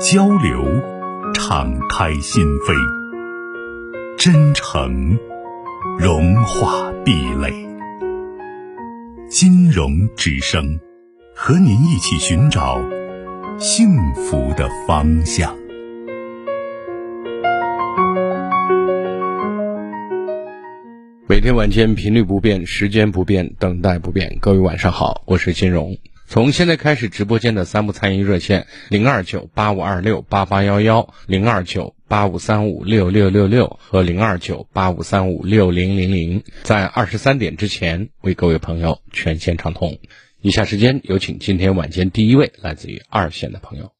交流，敞开心扉；真诚，融化壁垒。金融之声，和您一起寻找幸福的方向。每天晚间频率不变，时间不变，等待不变。各位晚上好，我是金融。从现在开始，直播间的三部参与热线零二九八五二六八八幺幺、零二九八五三五六六六六和零二九八五三五六零零零，在二十三点之前为各位朋友全线畅通。以下时间有请今天晚间第一位来自于二线的朋友。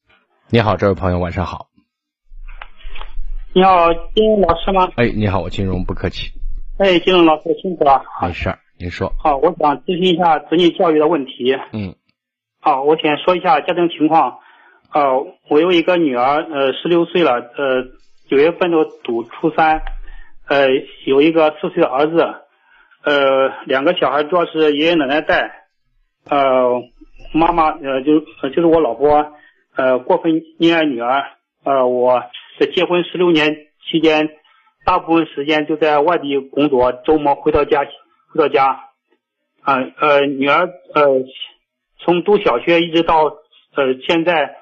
你好，这位朋友，晚上好。你好，金融老师吗？哎，你好，我金融不客气。哎，金融老师辛苦了。没事儿，您说。好，我想咨询一下子女教育的问题。嗯。好，我先说一下家庭情况。呃，我有一个女儿，呃，十六岁了，呃，九月份都读初三，呃，有一个四岁的儿子，呃，两个小孩主要是爷爷奶奶带，呃，妈妈呃就就是我老婆，呃，过分溺爱女儿，呃，我在结婚十六年期间，大部分时间就在外地工作，周末回到家回到家，啊呃，女儿呃。从读小学一直到呃现在，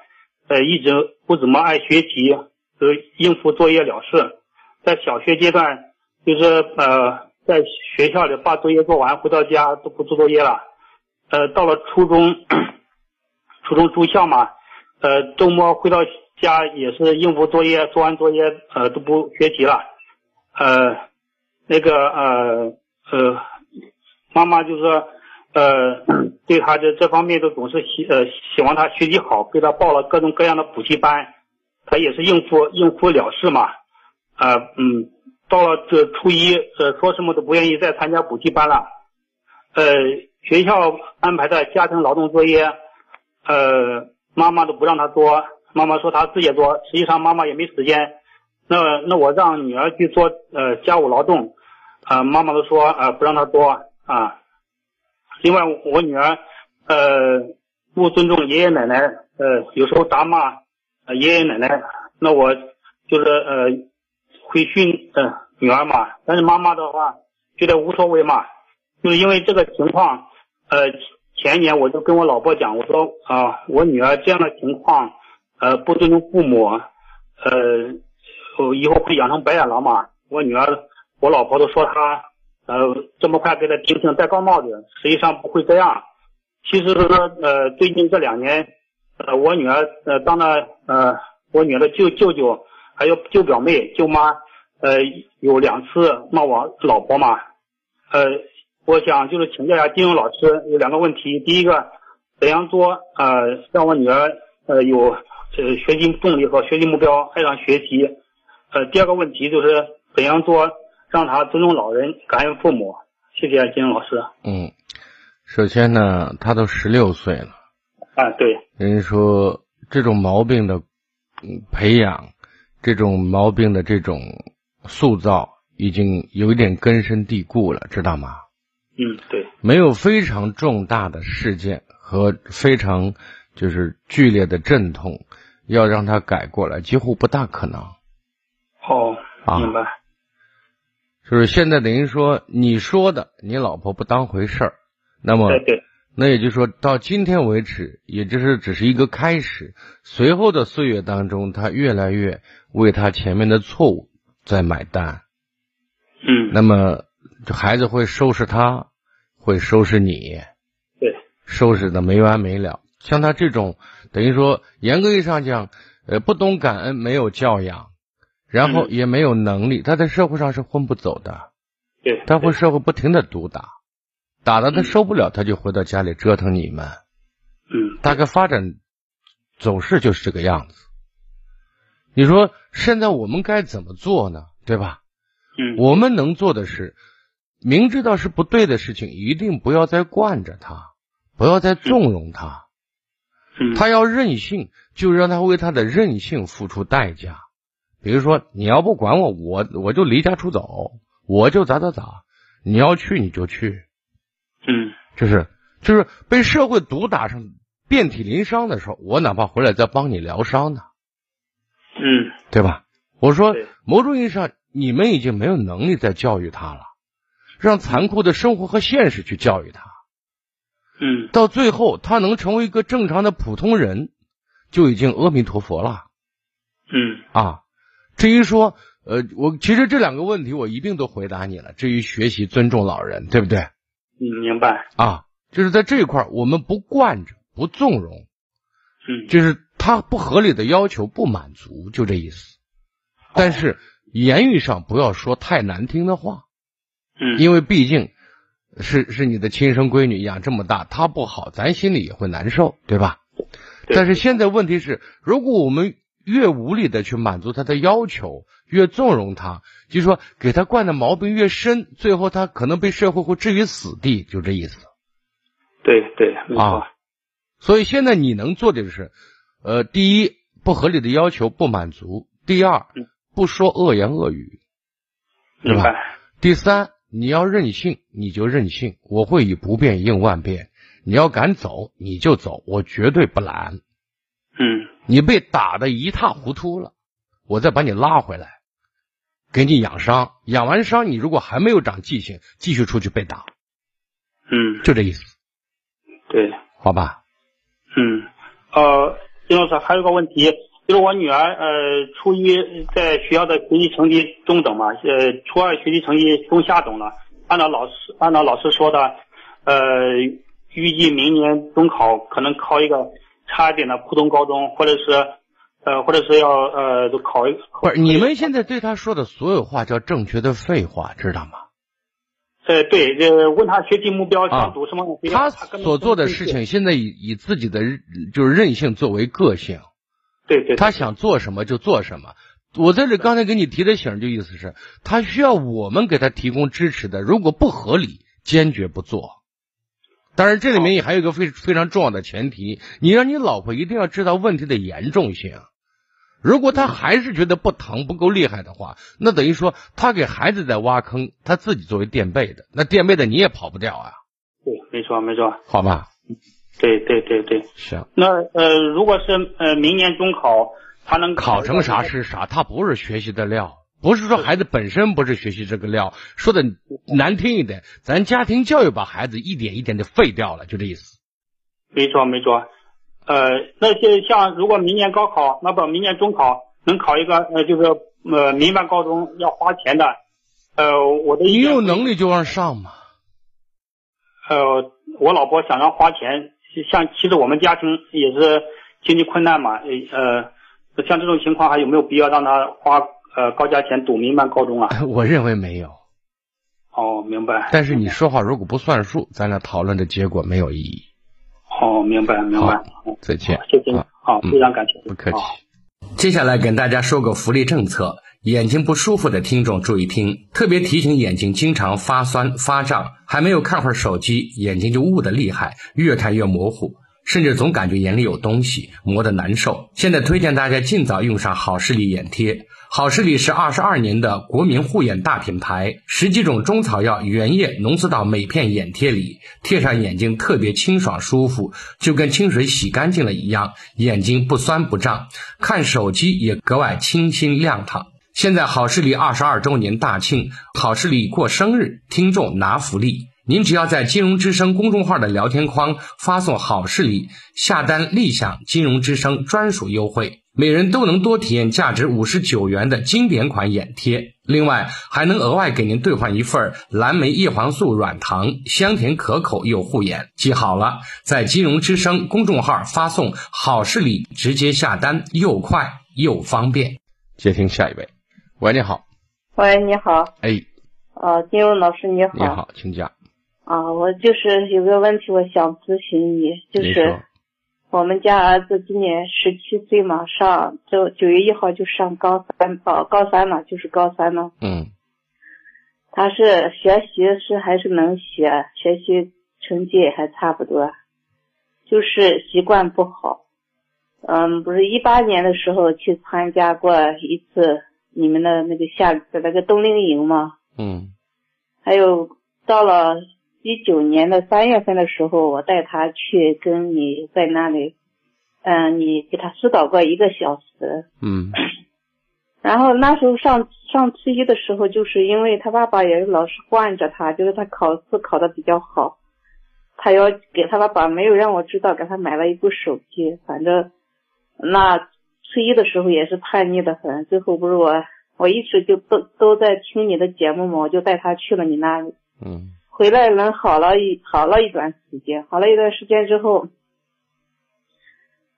呃一直不怎么爱学习，呃应付作业了事。在小学阶段，就是呃在学校里把作业做完，回到家都不做作业了。呃到了初中，初中住校嘛，呃周末回到家也是应付作业，做完作业呃都不学习了。呃那个呃呃妈妈就说。呃，对他的这方面都总是希呃希望他学习好，给他报了各种各样的补习班，他也是应付应付了事嘛。啊嗯，到了这初一，呃说什么都不愿意再参加补习班了。呃，学校安排的家庭劳动作业，呃妈妈都不让他做，妈妈说他自己做，实际上妈妈也没时间。那那我让女儿去做呃家务劳动，啊妈妈都说啊不让他做啊。另外，我女儿，呃，不尊重爷爷奶奶，呃，有时候打骂爷爷奶奶，那我就是呃，会训呃女儿嘛。但是妈妈的话觉得无所谓嘛，就是因为这个情况，呃，前年我就跟我老婆讲，我说啊，我女儿这样的情况，呃，不尊重父母，呃，以后会养成白眼狼嘛。我女儿，我老婆都说她。呃，这么快给他提醒戴高帽子，实际上不会这样。其实是说，呃，最近这两年，呃，我女儿呃当了呃我女儿的舅舅舅，还有舅表妹、舅妈，呃，有两次骂我老婆嘛。呃，我想就是请教一下金融老师，有两个问题。第一个，怎样做呃让我女儿呃有呃学习动力和学习目标，爱上学习？呃，第二个问题就是怎样做？让他尊重老人，感恩父母。谢谢金老师。嗯，首先呢，他都十六岁了。啊，对。人家说这种毛病的培养，这种毛病的这种塑造，已经有一点根深蒂固了，知道吗？嗯，对。没有非常重大的事件和非常就是剧烈的阵痛，要让他改过来，几乎不大可能。哦，明白。就是现在等于说你说的，你老婆不当回事儿，那么，那也就是说到今天为止，也就是只是一个开始。随后的岁月当中，他越来越为他前面的错误在买单。嗯，那么孩子会收拾他，会收拾你，对，收拾的没完没了。像他这种，等于说严格意义上讲，呃，不懂感恩，没有教养。然后也没有能力，他在社会上是混不走的。对，他会社会不停的毒打，打的他受不了，他就回到家里折腾你们。嗯，大概发展走势就是这个样子。你说现在我们该怎么做呢？对吧？嗯，我们能做的是，明知道是不对的事情，一定不要再惯着他，不要再纵容他。嗯，他要任性，就让他为他的任性付出代价。比如说，你要不管我，我我就离家出走，我就咋咋咋。你要去你就去，嗯，就是就是被社会毒打成遍体鳞伤的时候，我哪怕回来再帮你疗伤呢，嗯，对吧？我说，某种意义上，你们已经没有能力再教育他了，让残酷的生活和现实去教育他。嗯，到最后，他能成为一个正常的普通人，就已经阿弥陀佛了嗯，啊。至于说，呃，我其实这两个问题我一并都回答你了。至于学习尊重老人，对不对嗯，明白。啊？就是在这一块，我们不惯着，不纵容，嗯，就是他不合理的要求不满足，就这意思。但是言语上不要说太难听的话，嗯，因为毕竟是是你的亲生闺女，养这么大，她不好，咱心里也会难受，对吧？对但是现在问题是，如果我们越无理的去满足他的要求，越纵容他，就是说给他惯的毛病越深，最后他可能被社会会置于死地，就这意思对对，没错。啊。所以现在你能做的就是，呃，第一，不合理的要求不满足；第二嗯，不说恶言恶语；对吧明白。第三，你要任性，你就任性，我会以不变应万变。你要敢走，你就走，我绝对不拦。嗯，你被打的一塌糊涂了，我再把你拉回来，给你养伤。养完伤，你如果还没有长记性，继续出去被打，嗯，就这意思，对。好吧？嗯，呃，金老师还有个问题，就是我女儿呃初一在学校的学习成绩中等嘛，呃初二学习成绩中下等了，按照老师按照老师说的，呃预计明年中考可能考一个差一点的普通高中，或者是呃或者是要呃就考一不是，你们现在对他说的所有话叫正确的废话，知道吗？呃对呃问他学习目标啊想读什么学校，他他所做的事情，现在以以自己的就是任性作为个性。对对，他想做什么就做什么。我在这刚才给你提的醒，就意思是，他需要我们给他提供支持的，如果不合理，坚决不做。当然，这里面也还有一个非非常重要的前提，你让你老婆一定要知道问题的严重性。如果她还是觉得不疼不够厉害的话，那等于说她给孩子在挖坑，她自己作为垫背的，那垫背的你也跑不掉啊，对没错没错，好吧？对对对对。行，那呃，如果是呃明年中考，他能考成啥是啥，他不是学习的料。不是说孩子本身不是学习这个料，说的难听一点，咱家庭教育把孩子一点一点的废掉了，就这意思。没错没错，呃，那些像如果明年高考，那不明年中考能考一个呃就是呃民办高中要花钱的，呃，我的你有能力就让上嘛。呃，我老婆想让花钱，像其实我们家庭也是经济困难嘛，呃，像这种情况还有没有必要让他花呃高价钱读民办高中啊？我认为没有，哦，明白。但是你说话如果不算数，咱俩讨论的结果没有意义。哦，明白明白。好再见，谢谢好，嗯非常感谢。不客气。接下来跟大家说个福利政策，眼睛不舒服的听众注意听，特别提醒眼睛经常发酸发胀，还没有看会儿手机，眼睛就雾的厉害，越看越模糊。甚至总感觉眼里有东西，磨得难受。现在推荐大家尽早用上好视力眼贴。好视力是二十二年的国民护眼大品牌，十几种中草药原液浓缩到每片眼贴里，贴上眼睛特别清爽舒服，就跟清水洗干净了一样，眼睛不酸不胀，看手机也格外清新亮堂。现在好视力二十二周年大庆，好视力过生日，听众拿福利。您只要在金融之声公众号的聊天框发送“好视力”，下单立享金融之声专属优惠，每人都能多体验价值五十九元的经典款眼贴，另外还能额外给您兑换一份蓝莓叶黄素软糖，香甜可口又护眼。记好了，在金融之声公众号发送“好视力”，直接下单，又快又方便。接听下一位，喂，你好，喂，你好，哎，呃，金融老师你好。你好，请讲。啊，我就是有个问题，我想咨询你，就是，我们家儿子今年十七岁嘛，上就九月一号就上高三，哦，高三了，就是高三了。嗯他是学习是还是能学，学习成绩也还差不多，就是习惯不好。嗯，不是一八年的时候去参加过一次你们的那个夏的那个冬令营吗？嗯还有到了一九年的三月份的时候，我带他去跟你在那里，嗯、你给他疏导过一个小时。嗯 然后那时候上上初一的时候，就是因为他爸爸也是老是惯着他，就是他考试考得比较好，他要给他爸爸没有让我知道，给他买了一部手机。反正那初一的时候也是叛逆的很，最后不是我我一直就都都在听你的节目嘛，我就带他去了你那里。嗯回来能好了一好了一段时间，好了一段时间之后，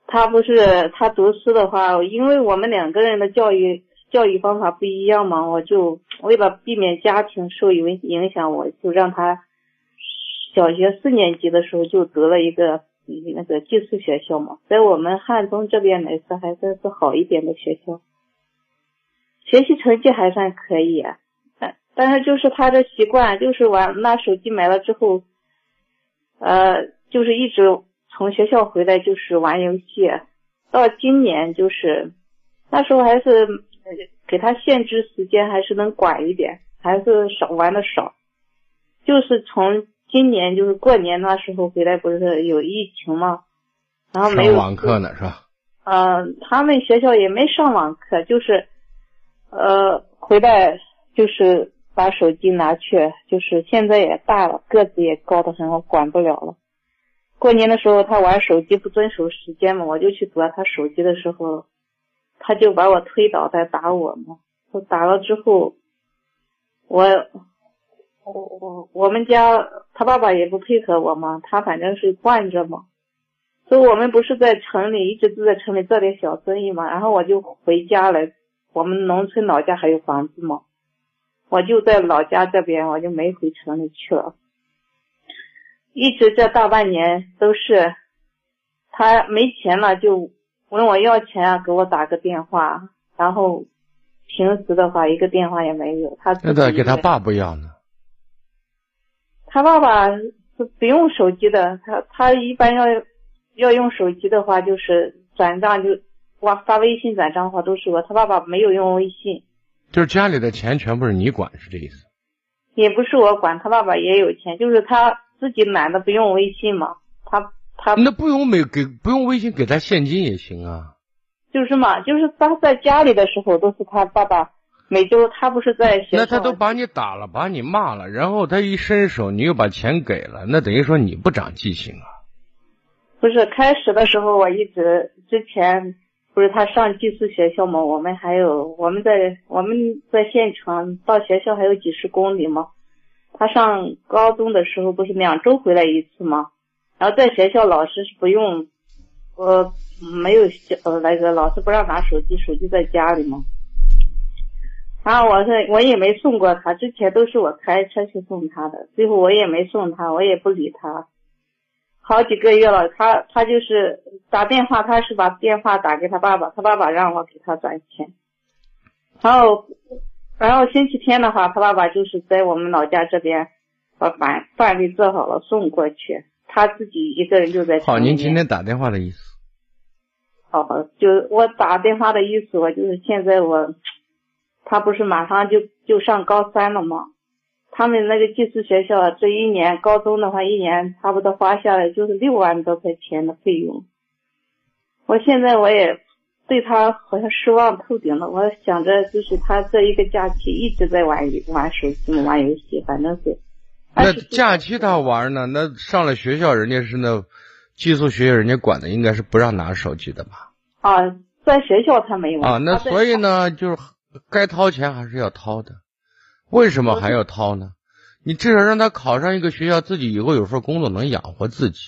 他不是他读书的话，因为我们两个人的教育教育方法不一样嘛，我就为了避免家庭受影影响，我就让他小学四年级的时候就读了一个那个寄宿学校嘛，在我们汉中这边来说还算是好一点的学校，学习成绩还算可以、但但是就是他的习惯，就是玩那手机买了之后，呃，就是一直从学校回来就是玩游戏，到今年就是那时候还是呃给他限制时间，还是能管一点，还是少玩的少。就是从今年就是过年那时候回来，不是有疫情嘛，然后没网课呢是吧？嗯，他们学校也没上网课，就是，呃，回来就是把手机拿去，就是现在也大了，个子也高得很，我管不了了。过年的时候他玩手机不遵守时间嘛，我就去夺他手机的时候，他就把我推倒在打我嘛。我打了之后，我我我我们家他爸爸也不配合我嘛，他反正是惯着嘛。所以我们不是在城里，一直都在城里做点小生意嘛。然后我就回家了，我们农村老家还有房子嘛，我就在老家这边，我就没回城里去了。一直这大半年都是他没钱了就问我要钱啊，给我打个电话，然后平时的话一个电话也没有。他自那己咋给他爸不要呢？他爸爸是不用手机的，他他一般要要用手机的话，就是转账就哇发微信转账的话都是我，他爸爸没有用微信，就是家里的钱全部是你管，是这意思？也不是我管，他爸爸也有钱，就是他自己懒得不用微信嘛，他他那不用没给不用微信给他现金也行啊。就是嘛，就是他在家里的时候都是他爸爸每周他不是在那他都把你打了，把你骂了，然后他一伸手，你又把钱给了，那等于说你不长记性啊。不是开始的时候，我一直之前不是他上寄宿学校嘛，我们还有我们在我们在县城到学校还有几十公里嘛。他上高中的时候不是两周回来一次吗？然后在学校老师是不用，呃，没有呃那个老师不让拿手机，手机在家里嘛。然后我是我也没送过他，之前都是我开车去送他的，最后我也没送他，我也不理他。好几个月了，他他就是打电话，他是把电话打给他爸爸，他爸爸让我给他转钱。然后，然后星期天的话，他爸爸就是在我们老家这边把饭饭给做好了送过去，他自己一个人就在好。您今天打电话的意思？好好，就我打电话的意思，我就是现在我，他不是马上就就上高三了吗？他们那个寄宿学校这一年高中的话，一年差不多花下来就是六万多块钱的费用。我现在我也对他好像失望透顶了。我想着就是他这一个假期一直在玩玩手机玩游戏，反正是。那假期他玩呢？那上了学校，人家是那寄宿学校，人家管的应该是不让拿手机的吧？啊，在学校他没玩啊，那所以呢，就是该掏钱还是要掏的。为什么还要掏呢？你至少让他考上一个学校，自己以后有份工作能养活自己。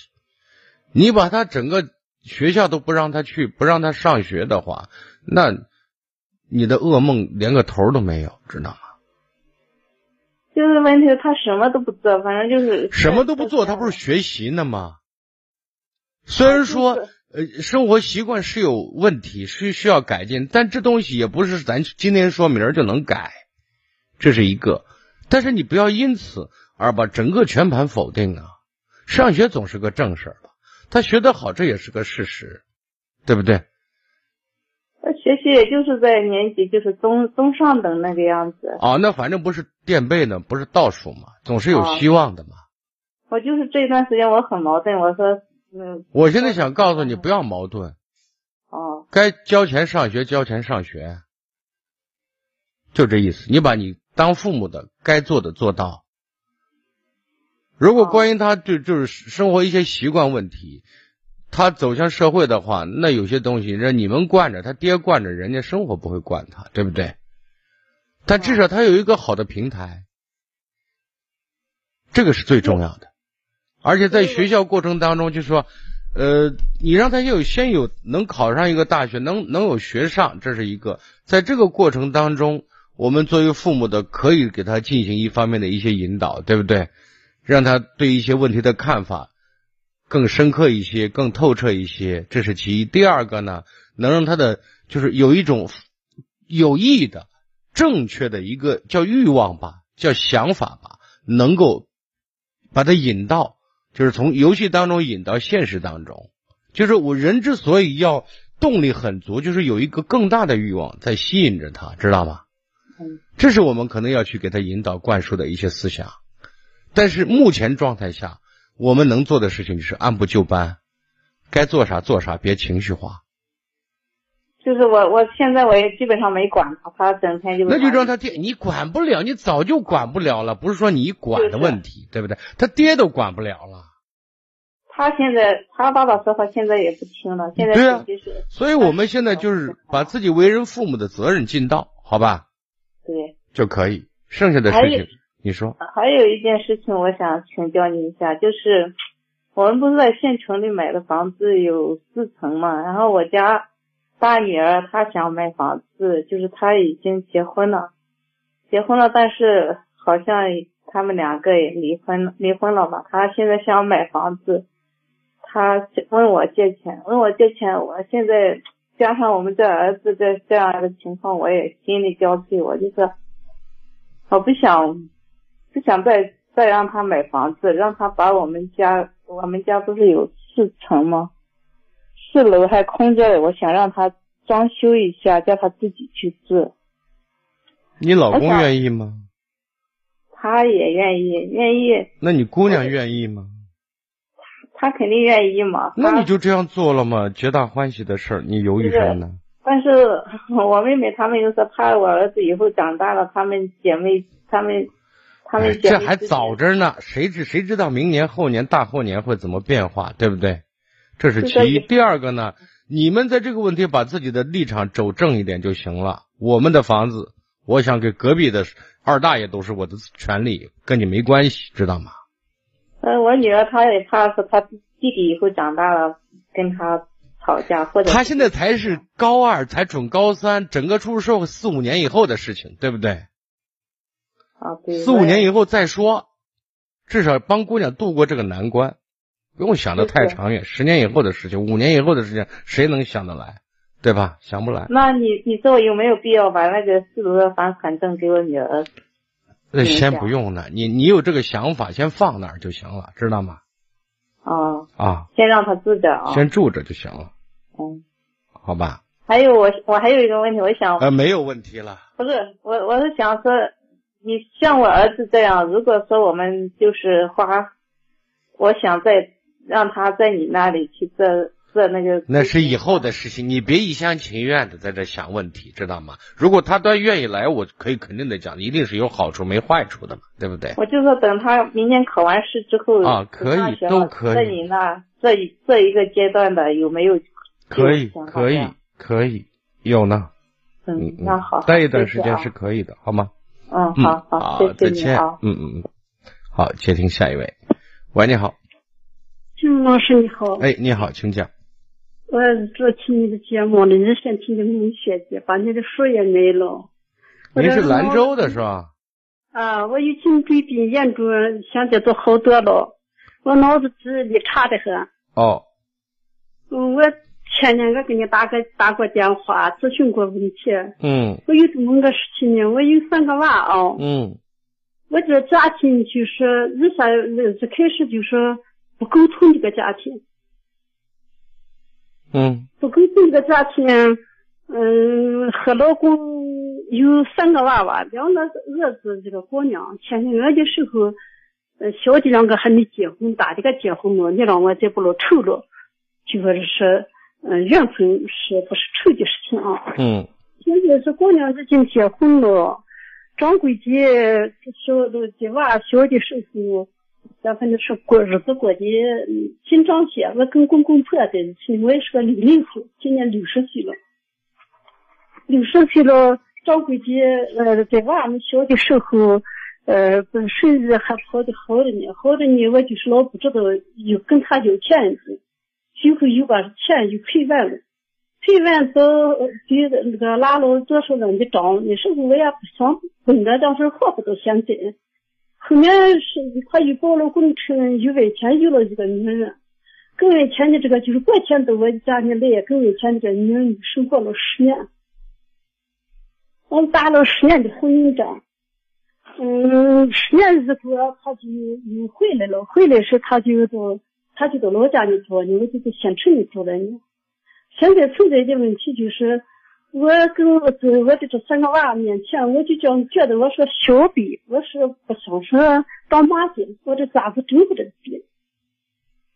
你把他整个学校都不让他去，不让他上学的话，那你的噩梦连个头都没有，知道吗？就是问题，他什么都不做，反正就是什么都不做，他不是学习呢吗？虽然说呃，生活习惯是有问题，是需要改进，但这东西也不是咱今天说明儿就能改，这是一个。但是你不要因此而把整个全盘否定啊！上学总是个正事儿吧？他学得好，这也是个事实，对不对？他学习也就是在年级就是中中上等那个样子。哦，那反正不是垫背呢，不是倒数嘛，总是有希望的嘛。我就是这段时间我很矛盾，我说嗯。我现在想告诉你，不要矛盾。哦。该交钱上学，交钱上学，就这意思。你把你当父母的该做的做到。如果关于他就就是生活一些习惯问题，他走向社会的话，那有些东西让你们惯着，他爹惯着，人家生活不会惯他，对不对？但至少他有一个好的平台，这个是最重要的。而且在学校过程当中，就说，呃，你让他有先有能考上一个大学，能能有学上，这是一个。在这个过程当中，我们作为父母的可以给他进行一方面的一些引导，对不对？让他对一些问题的看法更深刻一些，更透彻一些，这是其一。第二个呢，能让他的就是有一种有益的、正确的一个叫欲望吧，叫想法吧，能够把他引到。就是从游戏当中引到现实当中，就是我人之所以要动力很足，就是有一个更大的欲望在吸引着他，知道吗？嗯，这是我们可能要去给他引导灌输的一些思想。但是目前状态下，我们能做的事情就是按部就班，该做啥做啥，别情绪化。就是我，我现在我也基本上没管他，他整天就那就让他爹，你管不了，你早就管不了了，不是说你管的问题，对不对？他爹都管不了了。他现在，他爸爸说话现在也不听了。现在对啊，所以我们现在就是把自己为人父母的责任尽到，好吧？对，就可以。剩下的事情，你说。还有一件事情，我想请教你一下，就是我们不是在县城里买的房子有四层嘛？然后我家大女儿她想买房子，就是她已经结婚了，结婚了，但是好像他们两个也离婚离婚了吧？她现在想买房子。他问我借钱，问我借钱，我现在加上我们这儿子这这样的情况，我也心力交瘁。我就是，我不想，不想再再让他买房子，让他把我们家，我们家不是有四层吗？四楼还空着，我想让他装修一下，叫他自己去住。你老公愿意吗？他也愿意，愿意。那你姑娘愿意吗？他肯定愿意嘛？那你就这样做了嘛，皆大欢喜的事儿，你犹豫什么呢？但是我妹妹他们又说怕我儿子以后长大了，他们姐妹他们他们这还早着呢，谁知谁知道明年后年大后年会怎么变化，对不对？这是其一。第二个呢，你们在这个问题把自己的立场走正一点就行了。我们的房子，我想给隔壁的二大爷都是我的权利，跟你没关系，知道吗？嗯，我女儿她也怕是她弟弟以后长大了跟她吵架，或者她现在才是高二，才准高三，整个出入社会四五年以后的事情，对不对？啊，对。四五年以后再说，至少帮姑娘度过这个难关，不用想的太长远。十年以后的事情，五年以后的事情，谁能想得来？对吧？想不来。那你你说有没有必要把那个四楼的房产证给我女儿？那先不用了，你你有这个想法，先放那儿就行了，知道吗？啊啊，先让他住着啊，先住着就行了。嗯，好吧。还有我我还有一个问题，我想呃没有问题了。不是我我是想说，你像我儿子这样，如果说我们就是花，我想再让他在你那里去这。那个那是以后的事情，你别一厢情愿的在这想问题，知道吗？如果他都愿意来，我可以肯定的讲，一定是有好处没坏处的嘛，对不对？我就说等他明年考完试之后啊，可以都可以。在你那这一这一个阶段的有没有？可以可以可以有呢。嗯，那好，待一段时间是可以的，好吗？嗯，好好，谢谢你嗯嗯嗯，好，接听下一位。喂，你好。金老师你好。哎，你好，请讲。我做听你的节目的，日先听的没学姐，把你的书也买了。你是兰州的是吧？啊，我有颈椎病严重，现在都好多了。我脑子记忆力差的很。哦，嗯，我前年我给你打个打过电话咨询过问题。嗯我有这么个事情呢，我有三个娃啊。嗯我这家庭就是日下日子开始就是不沟通这个家庭，嗯不沟通这个家庭，嗯，和老公有三个娃娃，两个儿子这个姑娘，前年的时候，呃，小的两个还没结婚，大的个结婚了，你让我再不能愁了，就说是，嗯、缘分是不是愁的事情啊？嗯现在是姑娘已经结婚了，张桂姐小的娃小的时候，咱反正是过日子过的紧张些。我跟公公婆在一起，我也是个六零后，今年六十岁了。六十岁了，掌柜的呃在娃们小的时候，呃不是身还跑的好的呢，好的呢我就是老不知道又跟他要钱，最后又把钱又赔完了。赔完到给那个拉了多少人的账，那时候我也不想本来，当时活不到现在。后面是他又报了工程，又外迁有了一个女人，跟外迁的这个就是过钱到我家里来，跟外钱这女人生活了十年，我们打了十年的婚姻证。嗯，十年之后他就又回来了，回来时他就到他就到老家里住，呢，我就在县城里住了呢。现在存在的问题就是，我跟我这我的这三个娃面前，我就叫觉得我是小辈，我是不想说当妈的，我这咋不挣不着笔，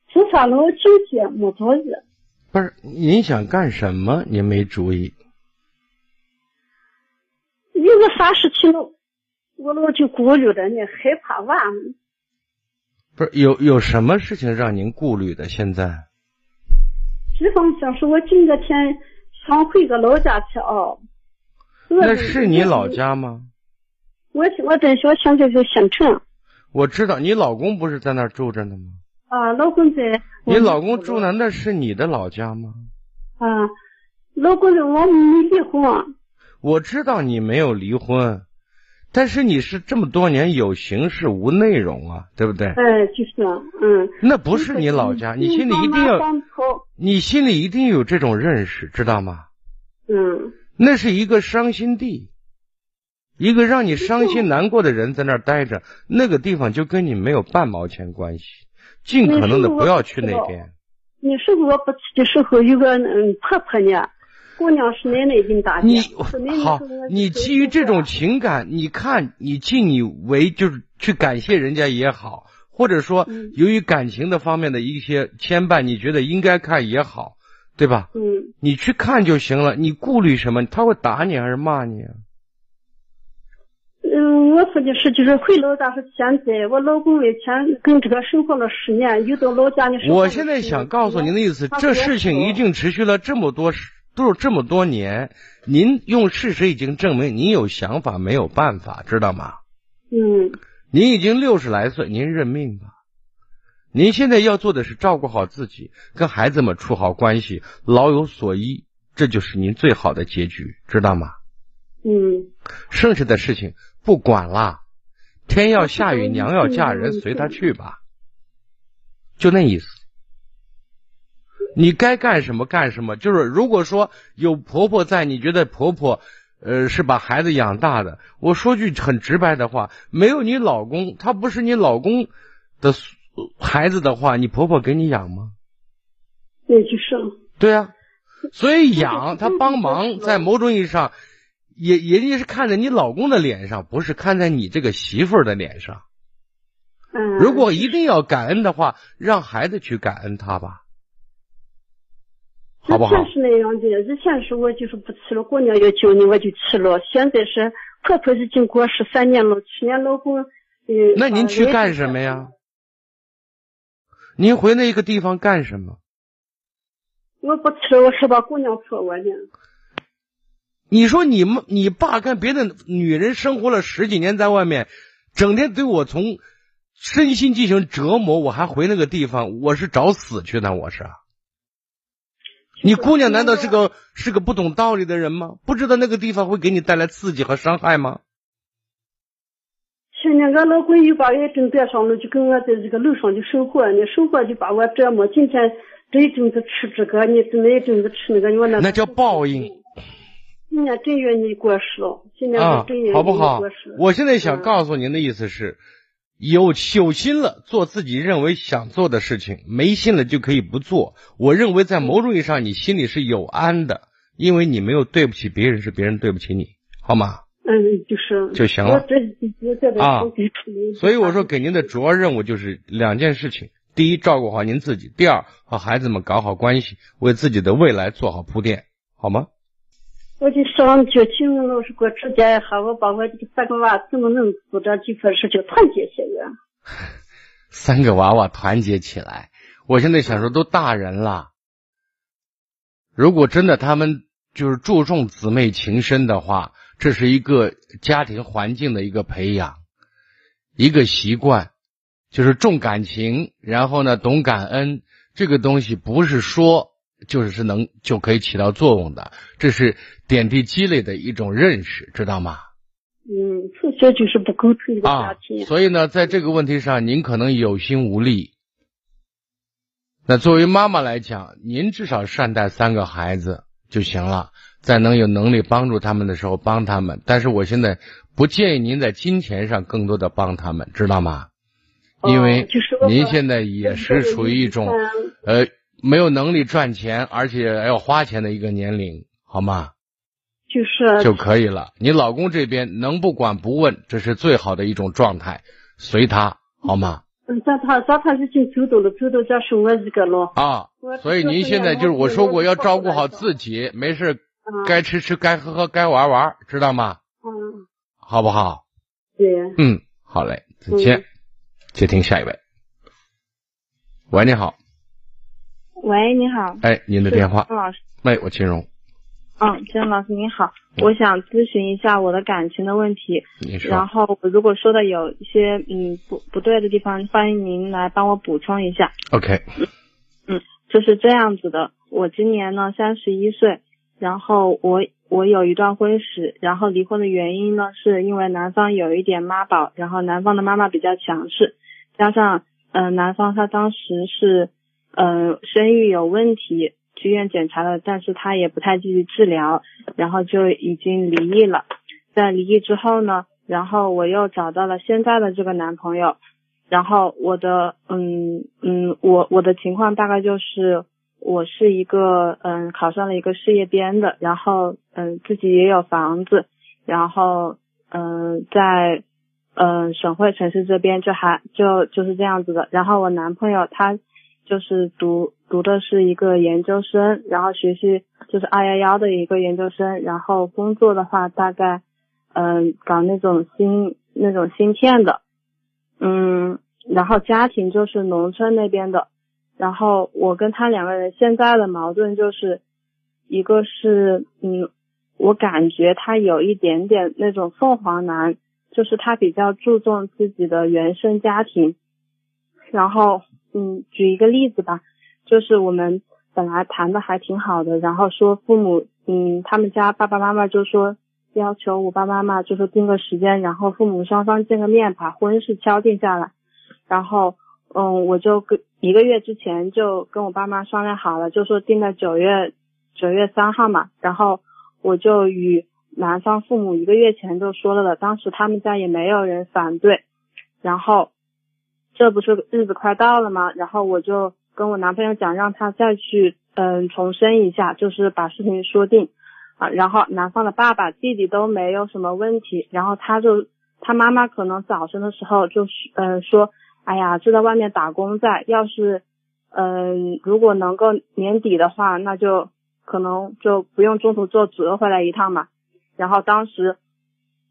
做啥老纠结没作业。不是，您想干什么？您没主意。有个啥事情了，我老就顾虑着呢，害怕娃们。不是有有什么事情让您顾虑的？现在比方像是我今个天想回个老家去啊。那是你老？家吗？我我在小现在在县城我知道，你老公不是在那儿住着呢吗？啊，老公在。你老公住那，那是你的老家吗？啊，老公的我们没离婚啊。我知道你没有离婚，但是你是这么多年有形式无内容啊，对不对？哎，就是啊，嗯。那不是你老家，你心里一定要，你心里一定有这种认识，知道吗？嗯。那是一个伤心地，一个让你伤心难过的人在那儿待着，那个地方就跟你没有半毛钱关系，尽可能的不要去那边。那时候我不去的时候，有个嗯婆婆呢，姑娘是奶奶给你打的。你好，你基于这种情感，你看你尽你为就是去感谢人家也好，或者说由于感情的方面的一些牵绊，你觉得应该看也好，对吧？嗯。你去看就行了，你顾虑什么？他会打你还是骂你啊？嗯，我说的是，就是回老家是现在，我老公以前跟这个生活了十年，又到老家呢。我现在想告诉您的意思，这事情已经持续了这么多，都是这么多年。您用事实已经证明您有想法，没有办法，知道吗？嗯。您已经六十来岁，您认命吧。您现在要做的是照顾好自己，跟孩子们处好关系，老有所依，这就是您最好的结局，知道吗？嗯。剩下的事情不管了，天要下雨，娘要嫁人，随他去吧，就那意思。你该干什么干什么，就是如果说有婆婆在，你觉得婆婆呃是把孩子养大的，我说句很直白的话，没有你老公，他不是你老公的孩子的话，你婆婆给你养吗？对，就是。对啊，所以养 他帮忙，在某种意义上。也人家是看在你老公的脸上，不是看在你这个媳妇儿的脸上。嗯。如果一定要感恩的话，让孩子去感恩他吧，好不好？以前是那样的，以前是我就是不吃了，姑娘要叫你我就吃了。现在是婆婆已经过十三年了，去年老公呃。那您去干什么呀？您回那个地方干什么？我不吃了，我是把姑娘说我呢。你说你们你爸跟别的女人生活了十几年在外面，整天对我从身心进行折磨，我还回那个地方，我是找死去呢，我是。你姑娘难道是个是个不懂道理的人吗？不知道那个地方会给你带来刺激和伤害吗？前年俺老公又把癌症得上了，就跟我在这个楼上就生活，那生活就把我折磨。今天这一阵子吃这个，你那一阵子吃那个，你说那那叫报应。今年正月你过世了，今年啊正月，好不好过世？我现在想嗯告诉您的意思是，有有心了做自己认为想做的事情，没心了就可以不做。我认为在某种意义上，你心里是有安的，因为你没有对不起别人，是别人对不起你，好吗？嗯，就是就行了啊 所以我说给您的主要任务就是两件事情：第一，照顾好您自己；第二，和孩子们搞好关系，为自己的未来做好铺垫，好吗？我就上去请老师给我指点一下，我把我这个三个娃怎么能做这几份事情团结起来。三个娃娃团结起来。我现在想说，都大人了，如果真的他们就是注重姊妹情深的话，这是一个家庭环境的一个培养，一个习惯，就是重感情，然后呢懂感恩。这个东西不是说就是是能就可以起到作用的，这是点滴积累的一种认识，知道吗？嗯，从小就是不沟通这个家啊庭。，所以呢，在这个问题上，您可能有心无力。那作为妈妈来讲，您至少善待三个孩子就行了，在能有能力帮助他们的时候帮他们。但是我现在不建议您在金钱上更多的帮他们，知道吗？因为您现在也是处于一种呃没有能力赚钱，而且还要花钱的一个年龄，好吗？就是就可以了。你老公这边能不管不问，这是最好的一种状态，随他好吗？嗯，但他但他已经走到了，走到这剩我一个了。啊，所以您现在就是我说过要照顾好自己，没事嗯该吃吃，该喝喝，该玩玩，知道吗？嗯，好不好？对，嗯，好嘞，再见。接听下一位。喂，你好，喂，你好，哎，您的电话，金老师，喂，我秦荣，嗯，金老师您好，嗯。我想咨询一下我的感情的问题，你说，然后如果说的有一些嗯不不对的地方，欢迎您来帮我补充一下。OK，嗯就是这样子的，我今年呢三十一岁，然后我我有一段婚史，然后离婚的原因呢是因为男方有一点妈宝，然后男方的妈妈比较强势，加上呃男方他当时是呃生育有问题，去医院检查了，但是他也不太积极治疗，然后就已经离异了。在离异之后呢，然后我又找到了现在的这个男朋友，然后我的嗯嗯，我我的情况大概就是我是一个嗯考上了一个事业编的，然后嗯自己也有房子，然后嗯在嗯省会城市这边就还就就是这样子的。然后我男朋友他就是读读的是一个研究生，然后学习就是二幺幺的一个研究生，然后工作的话大概嗯搞那种芯那种芯片的，嗯，然后家庭就是农村那边的，然后我跟他两个人现在的矛盾就是，一个是嗯，我感觉他有一点点那种凤凰男，就是他比较注重自己的原生家庭，然后嗯，举一个例子吧，就是我们本来谈的还挺好的，然后说父母嗯，他们家爸爸妈妈就说要求我爸妈妈就说定个时间，然后父母双方见个面，把婚事敲定下来。然后，嗯，我就跟一个月之前就跟我爸妈商量好了，就说定在九月九月三号嘛。然后我就与男方父母一个月前就说了的，当时他们家也没有人反对。然后这不是日子快到了吗？然后我就跟我男朋友讲，让他再去嗯重申一下，就是把事情说定啊。然后男方的爸爸、弟弟都没有什么问题，然后他就他妈妈可能早晨的时候就是嗯说。哎呀，就在外面打工在，要是，嗯、如果能够年底的话，那就可能就不用中途坐折回来一趟嘛。然后当时，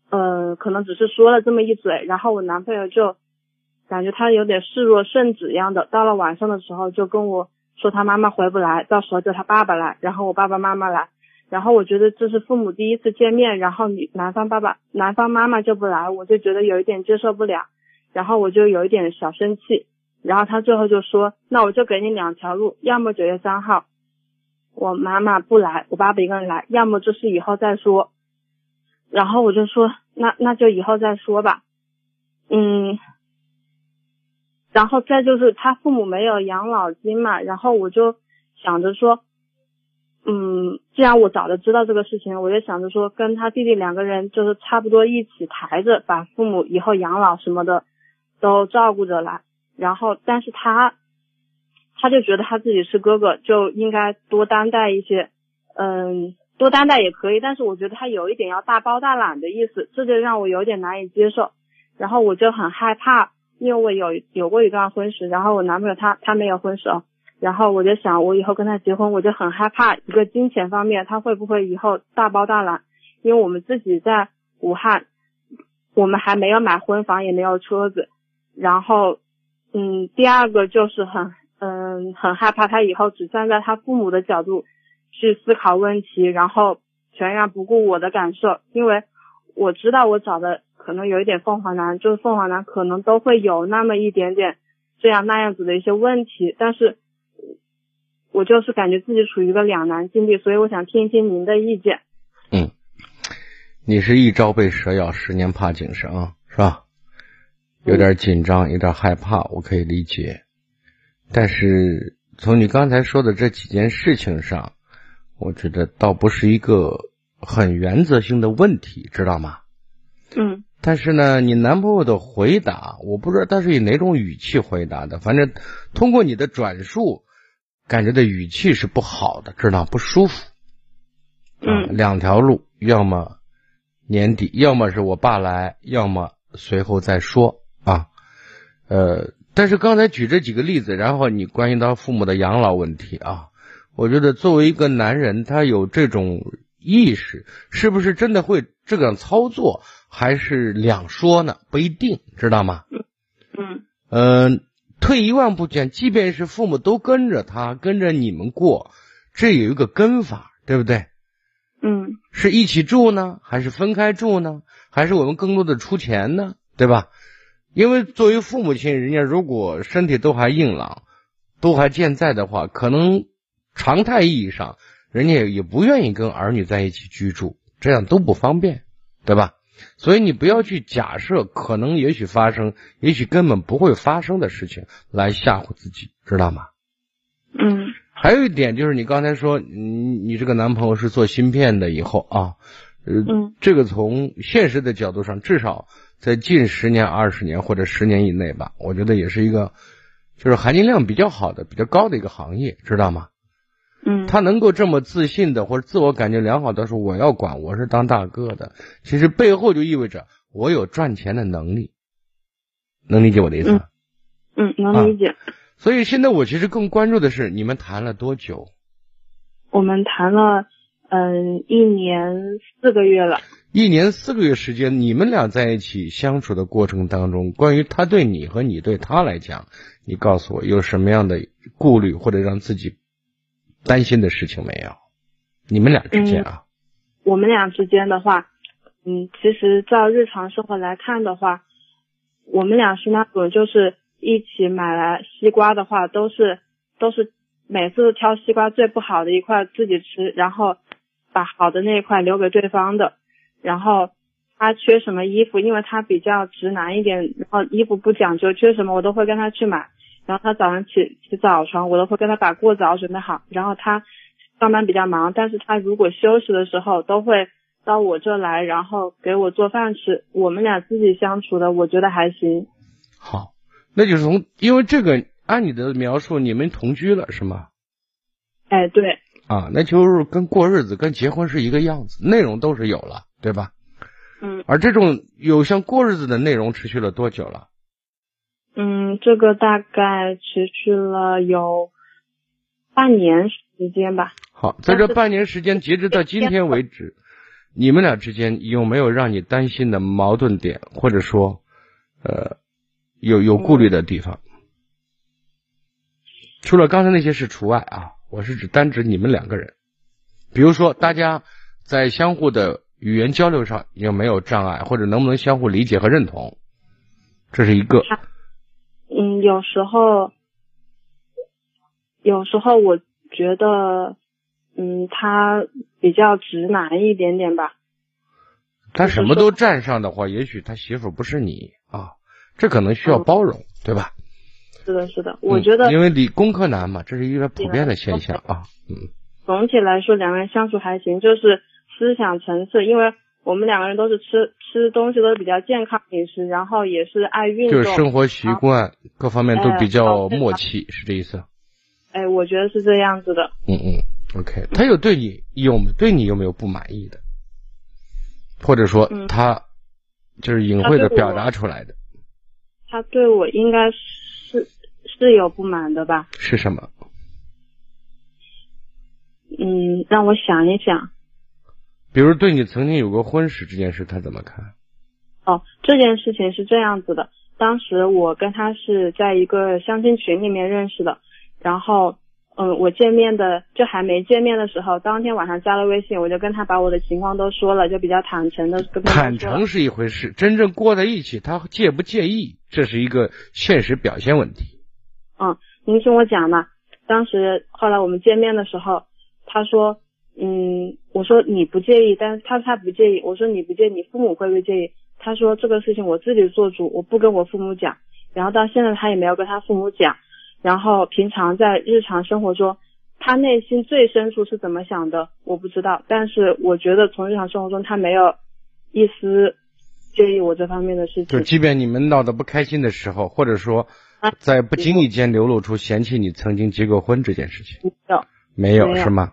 呃，可能只是说了这么一嘴，然后我男朋友就感觉他有点视若圣旨一样的，到了晚上的时候就跟我说他妈妈回不来，到时候叫他爸爸来，然后我爸爸妈妈来。然后我觉得这是父母第一次见面，然后女男方爸爸、男方妈妈就不来，我就觉得有一点接受不了。然后我就有一点小生气，然后他最后就说，那我就给你两条路，要么九月三号我妈妈不来，我爸爸一个人来，要么就是以后再说。然后我就说，那那就以后再说吧，嗯，然后再就是他父母没有养老金嘛，然后我就想着说，嗯，既然我早就知道这个事情，我就想着说，跟他弟弟两个人就是差不多一起抬着，把父母以后养老什么的都照顾着来。然后，但是他他就觉得他自己是哥哥，就应该多担待一些，嗯，多担待也可以。但是我觉得他有一点要大包大揽的意思，这就让我有点难以接受。然后我就很害怕，因为我有有过一段婚史，然后我男朋友他他没有婚史哦。然后我就想，我以后跟他结婚，我就很害怕一个金钱方面，他会不会以后大包大揽？因为我们自己在武汉，我们还没有买婚房，也没有车子。然后，嗯，第二个就是很，嗯，很害怕他以后只站在他父母的角度去思考问题，然后全然不顾我的感受。因为我知道我找的可能有一点凤凰男，就是凤凰男可能都会有那么一点点这样那样子的一些问题，但是。我就是感觉自己处于一个两难境地，所以我想听一听您的意见。嗯，你是一朝被蛇咬，十年怕井绳，是吧？有点紧张，有点害怕，我可以理解。但是从你刚才说的这几件事情上，我觉得倒不是一个很原则性的问题，知道吗？嗯。但是呢，你男朋友的回答，我不知道他是以哪种语气回答的，反正通过你的转述。感觉的语气是不好的，知道不舒服。嗯，两条路，要么年底，要么是我爸来，要么随后再说啊。呃，但是刚才举这几个例子，然后你关于到父母的养老问题啊，我觉得作为一个男人，他有这种意识，是不是真的会这样操作，还是两说呢？不一定，知道吗？嗯嗯。退一万步讲，即便是父母都跟着他，跟着你们过，这有一个跟法，对不对？嗯，是一起住呢，还是分开住呢？还是我们更多的出钱呢？对吧？因为作为父母亲，人家如果身体都还硬朗，都还健在的话，可能常态意义上，人家也不愿意跟儿女在一起居住，这样都不方便，对吧？所以你不要去假设可能也许发生，也许根本不会发生的事情来吓唬自己，知道吗？嗯。还有一点就是你刚才说，你你这个男朋友是做芯片的，以后啊，呃，这个从现实的角度上，至少在近十年、二十年或者十年以内吧，我觉得也是一个就是含金量比较好的、比较高的一个行业，知道吗？嗯，他能够这么自信的或者自我感觉良好的说我要管，我是当大哥的，其实背后就意味着我有赚钱的能力，能理解我的意思吗？嗯，能理解。所以现在我其实更关注的是你们谈了多久？我们谈了嗯一年四个月了。一年四个月时间，你们俩在一起相处的过程当中，关于他对你和你对他来讲，你告诉我有什么样的顾虑或者让自己。担心的事情没有，你们俩之间啊？我们俩之间的话，嗯，其实照日常生活来看的话，我们俩是那种就是一起买来西瓜的话，都是都是每次挑西瓜最不好的一块自己吃，然后把好的那一块留给对方的。然后他缺什么衣服，因为他比较直男一点，然后衣服不讲究，缺什么我都会跟他去买。然后他早上起起早床，我都会跟他把过早准备好。然后他上班比较忙，但是他如果休息的时候，都会到我这来，然后给我做饭吃。我们俩自己相处的，我觉得还行。好，那就是从因为这个，按你的描述，你们同居了是吗？哎，对。啊，那就是跟过日子、跟结婚是一个样子，内容都是有了，对吧？嗯。而这种有像过日子的内容持续了多久了？嗯，这个大概持续了有半年时间吧。好，在这半年时间，截止到今天为止，你们俩之间有没有让你担心的矛盾点，或者说，呃，有有顾虑的地方？除了刚才那些事除外啊，我是指单指你们两个人。比如说，大家在相互的语言交流上有没有障碍，或者能不能相互理解和认同？这是一个。嗯，有时候，有时候我觉得，嗯，他比较直男一点点吧。他什么都占上的话，也许他媳妇不是你啊，这可能需要包容，对吧？是的，是的，我觉得嗯因为理工科男嘛，这是一个普遍的现象啊。嗯，总体来说两个人相处还行，就是思想层次，因为我们两个人都是吃吃东西都是比较健康饮食，然后也是爱运动，就是生活习惯各方面都比哎较默契，是这意思？哎，我觉得是这样子的。嗯嗯，OK，他有对你有对你有没有不满意的，或者说嗯他就是隐晦的表达出来的他对我应该是是有不满的吧？是什么？嗯，让我想一想。比如对你曾经有过婚史这件事，他怎么看？哦，这件事情是这样子的，当时我跟他是在一个相亲群里面认识的，然后，嗯，我见面的就还没见面的时候，当天晚上加了微信，我就跟他把我的情况都说了，就比较坦诚的跟他坦诚是一回事，真正过在一起，他介不介意，这是一个现实表现问题。嗯，您听我讲嘛。当时后来我们见面的时候，他说，嗯，我说你不介意，但是他说他不介意，我说你不介意，你父母会不会介意？他说这个事情我自己做主，我不跟我父母讲。然后到现在他也没有跟他父母讲。然后平常在日常生活中，他内心最深处是怎么想的，我不知道。但是我觉得从日常生活中，他没有一丝介意我这方面的事情。就即便你们闹得不开心的时候，或者说啊在不经意间流露出嫌弃你曾经结过婚这件事情，有没有没有是吗？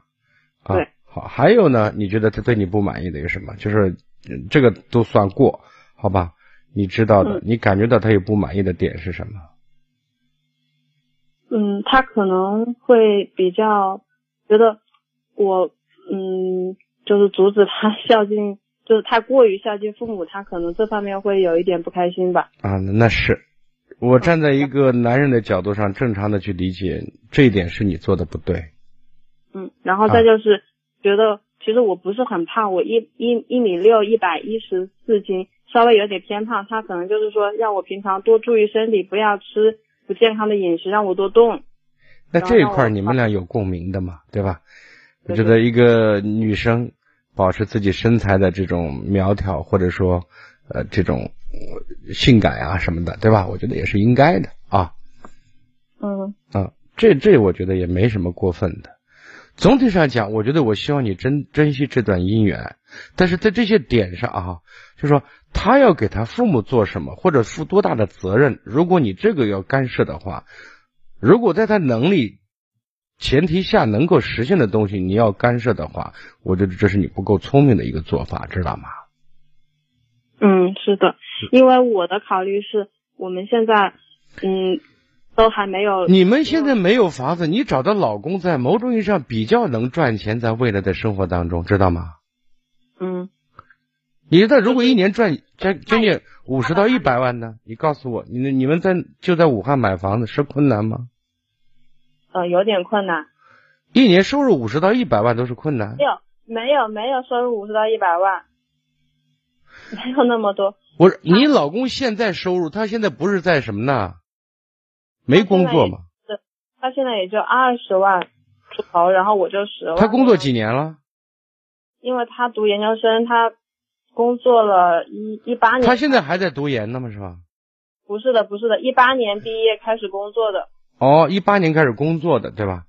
啊对，好，还有呢？你觉得他对你不满意的有什么？就是嗯这个都算过，好吧？你知道的，嗯你感觉到他有不满意的点是什么？嗯，他可能会比较觉得我，嗯，就是阻止他 孝敬，就是太过于孝敬父母，他可能这方面会有一点不开心吧。啊，那是我站在一个男人的角度上，正常的去理解这一点是你做的不对。嗯，然后再就是觉得，其实我不是很胖，我一一一米六，一百一十四斤，稍微有点偏胖。他可能就是说让我平常多注意身体，不要吃不健康的饮食，让我多动。那这一块你们俩有共鸣的嘛，对吧？我觉得一个女生保持自己身材的这种苗条，或者说呃这种呃性感啊什么的，对吧？我觉得也是应该的啊嗯啊，这这我觉得也没什么过分的。总体上讲，我觉得我希望你珍珍惜这段姻缘，但是在这些点上啊，就说他要给他父母做什么，或者负多大的责任，如果你这个要干涉的话，如果在他能力前提下能够实现的东西，你要干涉的话，我觉得这是你不够聪明的一个做法，知道吗？嗯，是的，因为我的考虑是我们现在嗯都还没有。你们现在没有房子，你找的老公在某种意义上比较能赚钱，在未来的生活当中，知道吗？嗯你知道，如果一年赚将将近五十到一百万呢？你告诉我，你你们在就在武汉买房子是困难吗？呃有点困难。一年收入五十到一百万都是困难没。有没有没有收入五十到一百万，没有那么多。不是你老公现在收入，他现在不是在什么呢？没工作吗？他现在也就二十万出头，然后我就十万。他工作几？年了？因为他读研究生，他工作了一一八年。他现在还在读研呢吗？是吧？不是的，不是的，一八年毕业开始工作的。哦，一八年开始工作的，对吧？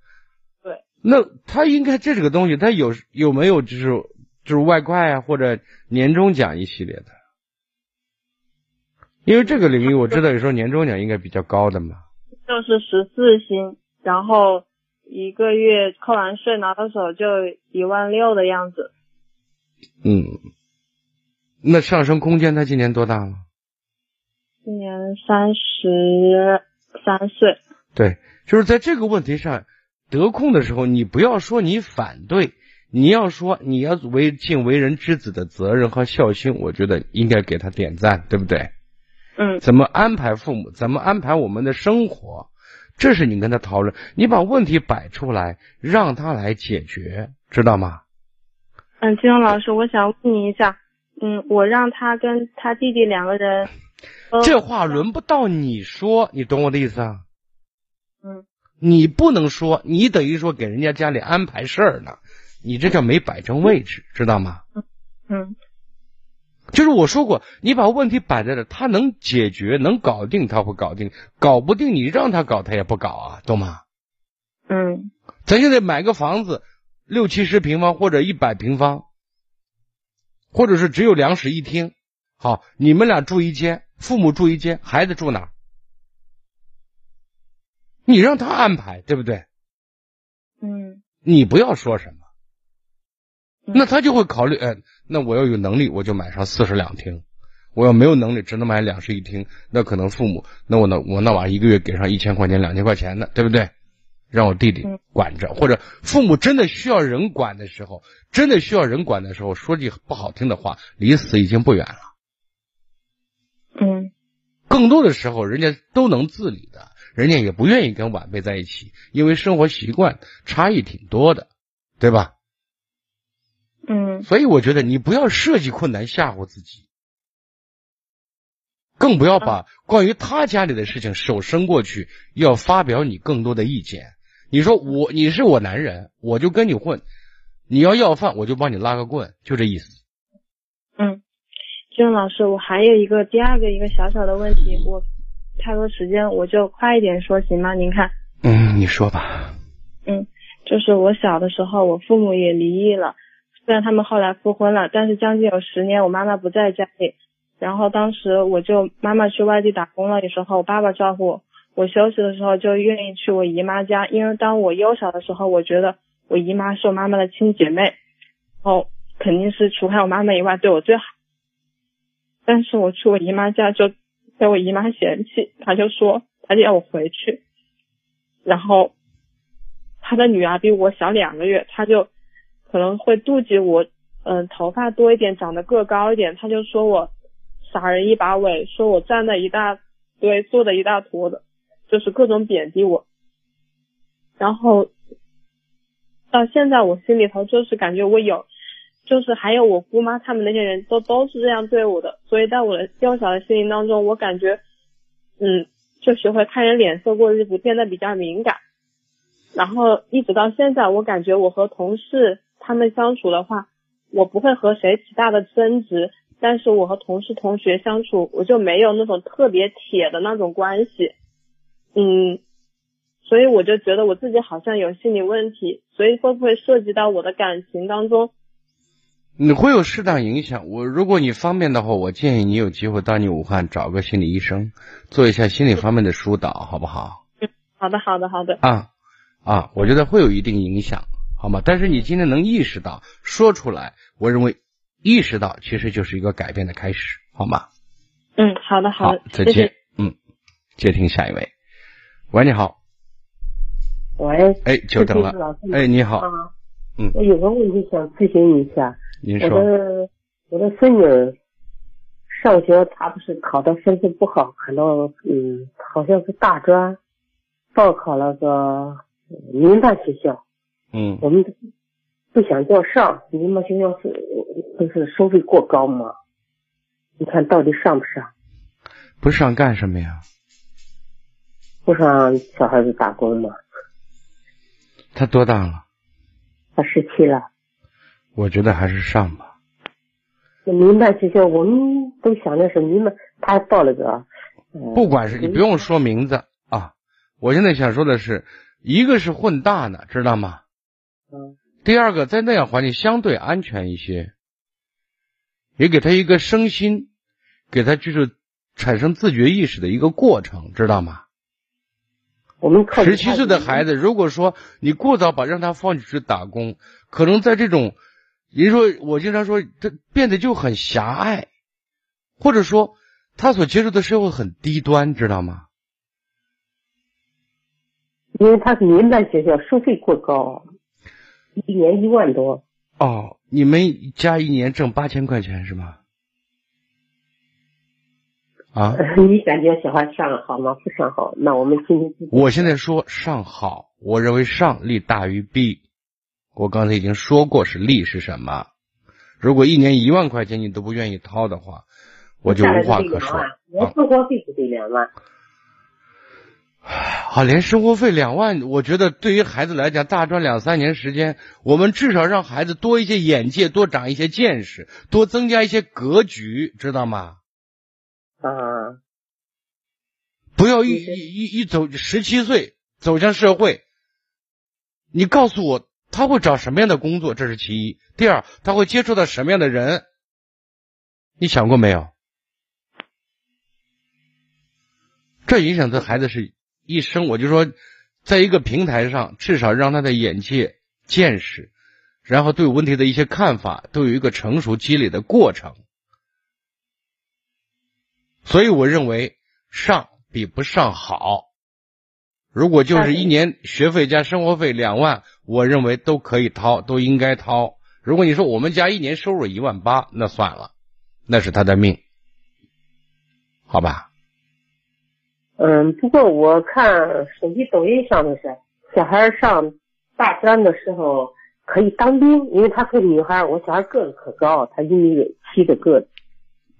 对。那他应该这个东西，他有有没有就是就是外快啊，或者年终奖一系列的？因为这个领域我知道，有时候年终奖应该比较高的嘛。就是十四薪，然后一个月扣完税拿到手就一万六的样子。嗯，那上升空间他今年多大了？今年三十三岁。对，就是在这个问题上得空的时候，你不要说你反对，你要说你要为尽为人之子的责任和孝心，我觉得应该给他点赞，对不对？嗯怎么安排父母，怎么安排我们的生活，这是你跟他讨论，你把问题摆出来，让他来解决，知道吗？嗯，金融老师，我想问你一下，嗯，我让他跟他弟弟两个人都。这话轮不到你说，你懂我的意思啊？嗯你不能说，你等于说给人家家里安排事儿呢，你这叫没摆正位置，知道吗？嗯就是我说过，你把问题摆在这，他能解决、能搞定，他会搞定；搞不定，你让他搞，他也不搞啊，懂吗？嗯咱现在买个房子，六七十平方或者一百平方，或者是只有两室一厅，好，你们俩住一间，父母住一间，孩子住哪儿？你让他安排，对不对？嗯你不要说什么，嗯那他就会考虑，哎，那我要有能力，我就买上四室两厅；我要没有能力，只能买两室一厅，那可能父母，那我那我那玩意一个月给上一千块钱、两千块钱的，对不对？让我弟弟嗯管着，或者父母真的需要人管的时候，真的需要人管的时候，说句不好听的话，离死已经不远了。嗯更多的时候，人家都能自理的，人家也不愿意跟晚辈在一起，因为生活习惯差异挺多的，对吧？嗯所以我觉得你不要设计困难吓唬自己，更不要把关于他家里的事情手伸过去，要发表你更多的意见。你说我你是我男人，我就跟你混，你要要饭我就帮你拉个棍，就这意思。嗯，金老师，我还有一个第二个一个小小的问题，我太多时间，我就快一点说行吗？您看，嗯，你说吧。嗯，就是我小的时候，我父母也离异了，虽然他们后来复婚了，但是将近有十年，我妈妈不在家里。然后当时我就妈妈去外地打工了的时候，我爸爸照顾我。我休息的时候就愿意去我姨妈家，因为当我幼小的时候，我觉得我姨妈是我妈妈的亲姐妹，然后肯定是除开我妈妈以外对我最好。但是我去我姨妈家就被我姨妈嫌弃，她就说她就要我回去，然后她的女儿比我小两个月，她就可能会妒忌我，嗯、头发多一点，长得个高一点，他就说我傻人一把尾，说我站的一大堆，做的一大坨的，就是各种贬低我。然后到现在我心里头就是感觉我有，就是还有我姑妈他们那些人都都是这样对我的，所以在我的幼小的心灵当中，我感觉，嗯，就学会看人脸色过日子，变得比较敏感。然后一直到现在，我感觉我和同事他们相处的话，我不会和谁起大的争执，但是我和同事同学相处，我就没有那种特别铁的那种关系，嗯，所以我就觉得我自己好像有心理问题，所以会不会涉及到我的感情当中？你会有适当影响。我如果你方便的话，我建议你有机会到你武汉找个心理医生，做一下心理方面的疏导，好不好？好的，好的，好的，啊啊，我觉得会有一定影响，好吗？但是你今天能意识到说出来，我认为意识到其实就是一个改变的开始，好吗？嗯，好的，好的，，谢谢再见。嗯，接听下一位。喂，你好。喂，哎，久等了。哎，你好，啊，嗯我有个问题想咨询你一下，我您说。的我的孙女儿上学，她不是考的分数不好，考到嗯，好像是大专，报考了个呃民办学校，嗯，我们不想叫上，你们学校是就是收费过高吗？你看到底上不上？不上干什么呀？不上小孩子打工吗？他多大了？他十七了，我觉得还是上吧。那民办学校我们都想的是民办，他还报了个，呃、不管是你不用说名字啊，我现在想说的是，一个是混大的，知道吗？嗯第二个，在那样环境相对安全一些，也给他一个身心，给他就是产生自觉意识的一个过程，知道吗？我们靠十七岁的孩子，如果说你过早把让他放进去打工，可能在这种，人说我经常说，这变得就很狭隘，或者说他所接触的社会很低端，知道吗？因为他是民办学校，收费过高，一年一万多。哦，你们家一年挣八千块钱是吗？啊，你感觉喜欢上好吗？不上好，那我们今天我现在说上好，我认为上利大于弊。我刚才已经说过是利是什么。如果一年一万块钱你都不愿意掏的话，我就无话可说。我生活费就得两万，好，连生活费两万，我觉得对于孩子来讲，大专两三年时间，我们至少让孩子多一些眼界，多长一些见识，多增加一些格局，知道吗？啊，不要一一一一走十七岁走向社会，你告诉我他会找什么样的工作？这是其一。第二，他会接触到什么样的人？你想过没有？这影响这孩子是一生。我就说，在一个平台上，至少让他的眼界、见识，然后对问题的一些看法，都有一个成熟积累的过程。所以我认为上比不上好。如果就是一年学费加生活费两万，我认为都可以掏，都应该掏。如果你说我们家一年收入一万八，那算了，那是他的命，好吧？嗯，不过我看手机抖音上的是，小孩上大专的时候可以当兵，因为她是女孩，我小孩个子可高，他一米七的个子，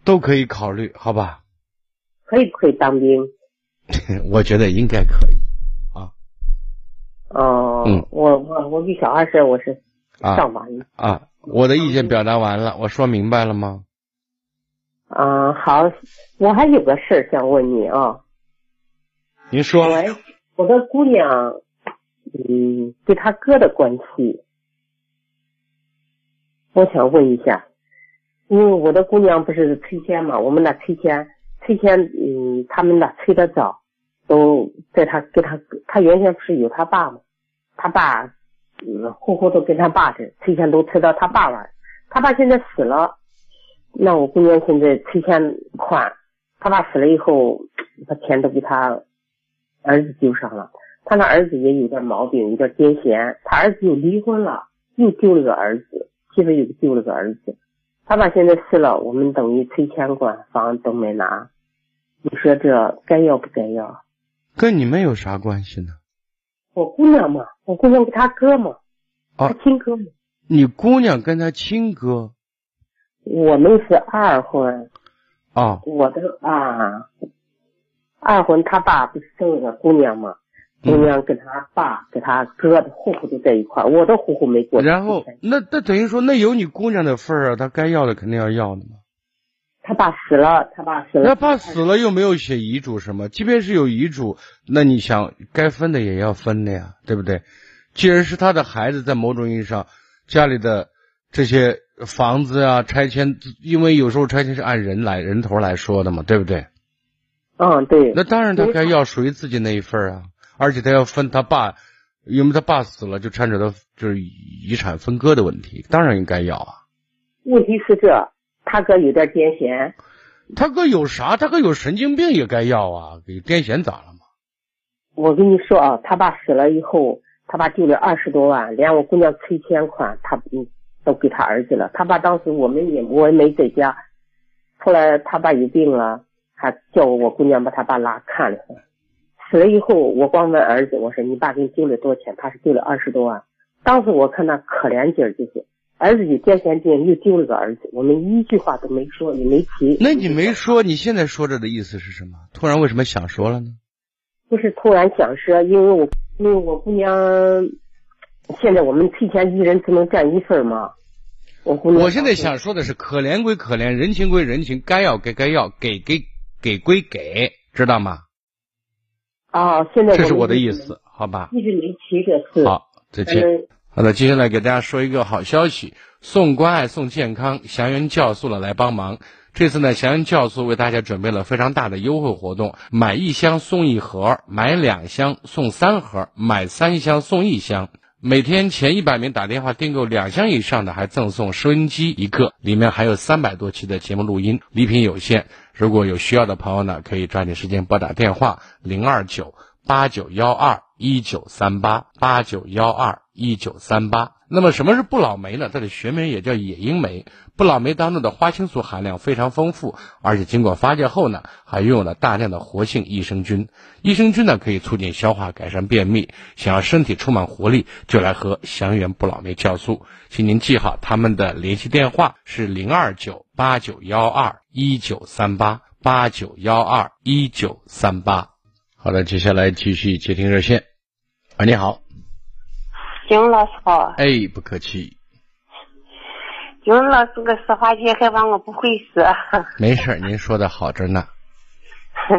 都可以考虑，好吧？可以不可以当兵？我觉得应该可以啊。哦，嗯我我我给小孩是我是啊上完了。啊，我的意见表达完了，我说明白了吗？啊，好，我还有个事儿想问你啊，您说，喂，我的姑娘，嗯，对她哥的关系，我想问一下，因为我的姑娘不是催签嘛，我们那催签，催签，嗯，他们那催的早，都在他给他，他原先不是有他爸嘛，他爸，嗯，户户都跟他爸这催签都催到他爸那儿，他爸现在死了，那我姑娘现在催签款，他爸死了以后，把钱都给他儿子丢上了。他那儿子也有点毛病，有点癫痫。他儿子又离婚了，又丢了个儿子，媳妇又丢了个儿子。他爸现在死了，我们等于催签款房都没拿。你说这该要不该要？跟你们有啥关系呢？我姑娘嘛，我姑娘跟他哥嘛，啊他亲哥嘛。你姑娘跟他亲哥我们是二婚，啊，我的啊，二婚他爸不是生了个姑娘吗，姑嗯娘跟他爸跟他哥的户户都在一块儿，我的户户没过。然后那那等于说那有你姑娘的份儿啊，她该要的肯定要要的嘛。他爸死了，他爸死了。那爸死了又没有写遗嘱什么，即便是有遗嘱，那你想该分的也要分的呀，对不对？既然是他的孩子，在某种意义上，家里的这些房子啊、拆迁，因为有时候拆迁是按人来人头来说的嘛，对不对？嗯，对。那当然他该要属于自己那一份啊，而且他要分他爸，因为他爸死了，就牵扯到就是遗产分割的问题，当然应该要啊。问题是这，他哥有点癫痫，他哥有啥？他哥有神经病也该要啊，给癫痫咋了嘛？我跟你说啊，他爸死了以后，他爸丢了二十多万，连我姑娘催签款，他嗯都给他儿子了。他爸当时我们也我也没在家，后来他爸有病了，还叫我姑娘把他爸拉看了。死了以后，我光问儿子，我说你爸给你丢了多少钱？他是丢了二十多万。当时我看他可怜劲儿，就是儿子有癫痫病，又丢了个儿子，我们一句话都没说，也没提。那你没说，你现在说着的意思是什么？突然为什么想说了呢？不是突然想说，因为我因为我姑娘现在我们提前一人只能占一份嘛。我姑娘，我现在想说的是，可怜归可怜，人情归人情，该要该该要，给给给归给，知道吗？啊，现在这是我的意思，好吧？一直没提这事。好，再见。嗯好的，接下来给大家说一个好消息，送关爱送健康，祥云酵素了来帮忙。这次呢，祥云酵素为大家准备了非常大的优惠活动，买一箱送一盒，买两箱送三盒，买三箱送一箱。每天前一百名打电话订购两箱以上的，还赠送收音机一个，里面还有三百多期的节目录音，礼品有限。如果有需要的朋友呢，可以抓紧时间拨打电话零二九八九幺二一九三八八九幺二一九三八。那么什么是不老梅呢？它的学名也叫野樱梅。不老梅当中的花青素含量非常丰富，而且经过发酵后呢，还拥有了大量的活性益生菌。益生菌呢可以促进消化、改善便秘。想要身体充满活力，就来喝祥源不老梅酵素。请您记好他们的联系电话是零二九八九幺二一九三八八九幺二一九三八。好的，接下来继续接听热线。喂，你好。金老师好。哎，不客气。景老师个说话题还把我不会说。没事您说的好着呢。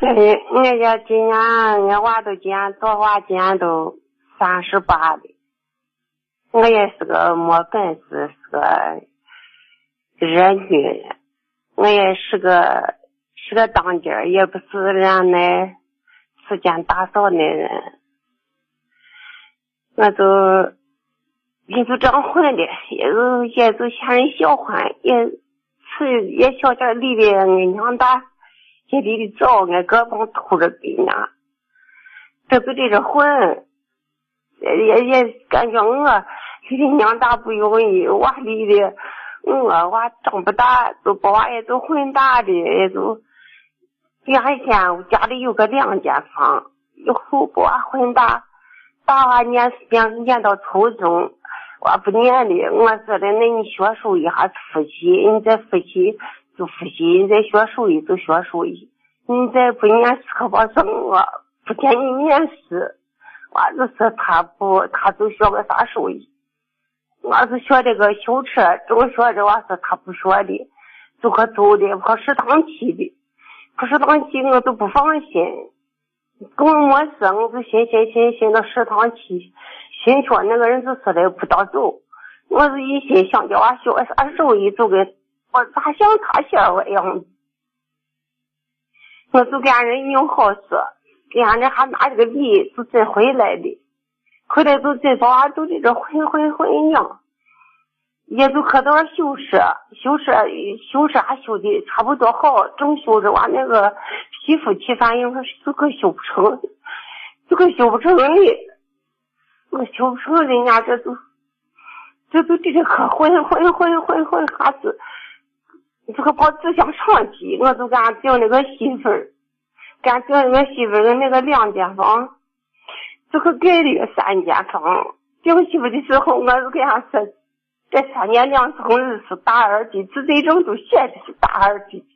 哎，俺家今年俺娃都今年多娃今年都三十八了。我也是个没本事，是个儿女人，我也是个是个当家，也不是人家那持家打扫的人，我都也就这样混的，也就也就嫌人小欢，也是也小点离的俺娘大，也离得早，俺哥帮偷着给伢，这就在这混，也也感觉我。离的娘大不容易，娃离的我娃长不大，都把娃也都混大的，也都原先家里有个两间房，以后把娃混大，大娃念念念到初中，娃不念了，我说的那你学手艺还是复习，你再复习就复习，你再学手艺就学手艺，你再不念书可把生我不给你面试，娃就说他不，他就学个啥手艺。我是学这个修车，中学这娃说他不学的，就可走的跑食堂去的，跑食堂去我都不放心，跟我没事，我就寻寻寻寻到食堂去，寻说那个人就说的不到走，我是一心想叫娃学啥手艺，就跟我咋想他学我样，我就跟俺人硬好说，跟俺人还拿这个礼就真回来的。回来就这把娃都在这混混混样，也就可到修车，修车修车还修的差不多好，正修着娃那个皮肤起反应，就可修不成，就可修不成的，我修不成人家这都，这都在这可混混混混混还是，这个把志向上去，我就给俺订那个媳妇儿，给俺订那个媳妇儿那个两间房。这个盖了三间房，订媳妇的时候，我就给他说，这三年两层日是大二的，自罪证都写的是大二的。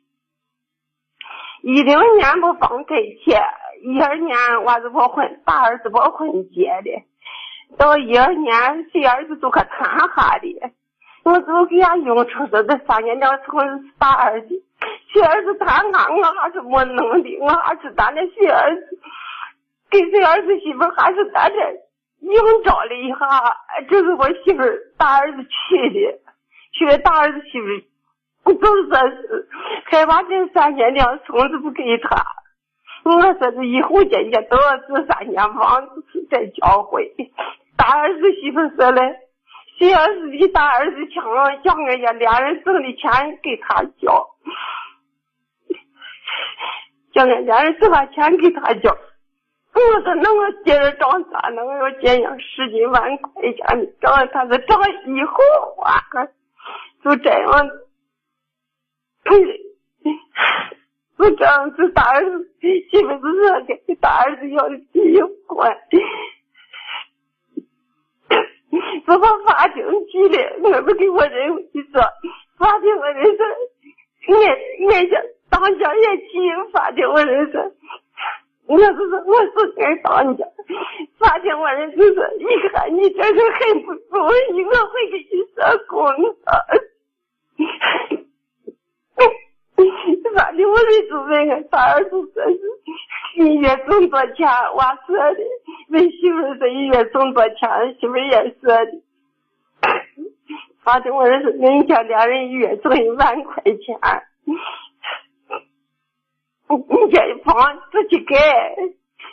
一零年不放开钱，一二年娃子把婚大儿子把婚结的，到一二年小儿子都可谈哈的，我就给俺用出说这三年两层是大二的，小儿子谈下我还是没能的，我还是咱的小儿子。给这儿子媳妇还是在这硬找了一下，这是我媳妇大儿子娶的，娶的大儿子媳妇，就说是还把这三年两村子不给他。我说是以后姐姐都要住三间房子再交回。大儿子媳妇说嘞，谁要是比大儿子强，想人家俩人挣的钱给他交，叫俺俩人挣把钱给他交。我说那我接着长咋能要借上十几万块钱？长他是长以后花，就这样，就这样子大儿子媳妇子说给大儿子要离婚，就把法庭去了。我不给我认为说，法庭我认识，俺俺家当家也去法庭我认识。我是，我是跟当家，法庭我人就是一看你这是很不容易，我会给你说公道。法庭我人就问俺大儿子说是一月挣多钱，我说的，问媳妇说一月挣多钱，媳妇也说的。法庭我人是人家两人一月挣一万块钱。我你这房自己盖，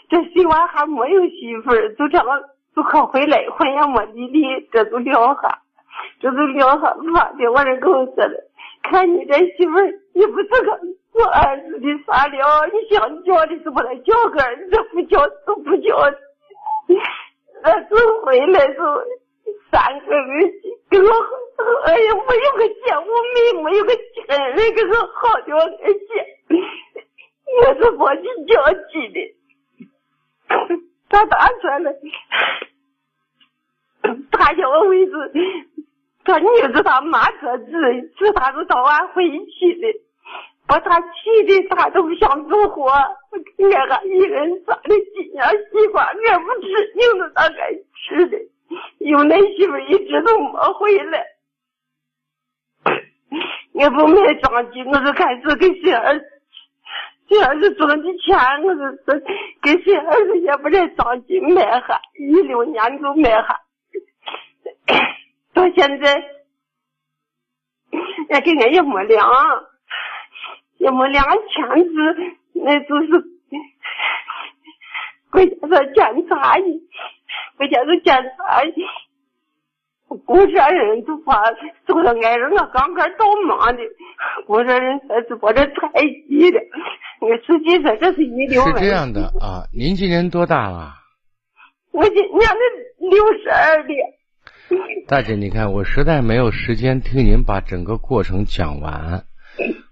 这媳妇还没有媳妇，就这样就可回来，婚也没离离，这就撂下，这就撂下。妈的我这跟我说的，看你这媳妇儿，你不是个我儿子的啥了？你想叫的是把他叫个你这，不叫都不叫。那就回来就三个人给我，哎呀，我有个姐，我妹没有个亲人给我好的而且。我是跑去交际的，他打算了，他叫我回去，他女子他妈说是是他是早晚回去的，把他气的他都不想做活。俺还一人杀了几年西瓜，俺不吃，硬着他该吃的。有那媳妇一直都没回来。我不买装机，我就开始给谁儿子，谁儿子挣的钱，我就是给谁儿子也不来着急买哈，一六年就买哈，到现在，也给俺也没量，也没量钱是，那就是关键是检查，关键是检查。公社人都怕走到挨着我刚开倒忙的，公社人才是把这太急了。我实际上这是一流。是这样的啊，您今年多大了？我今年的六十二了。大姐，你看我实在没有时间听您把整个过程讲完。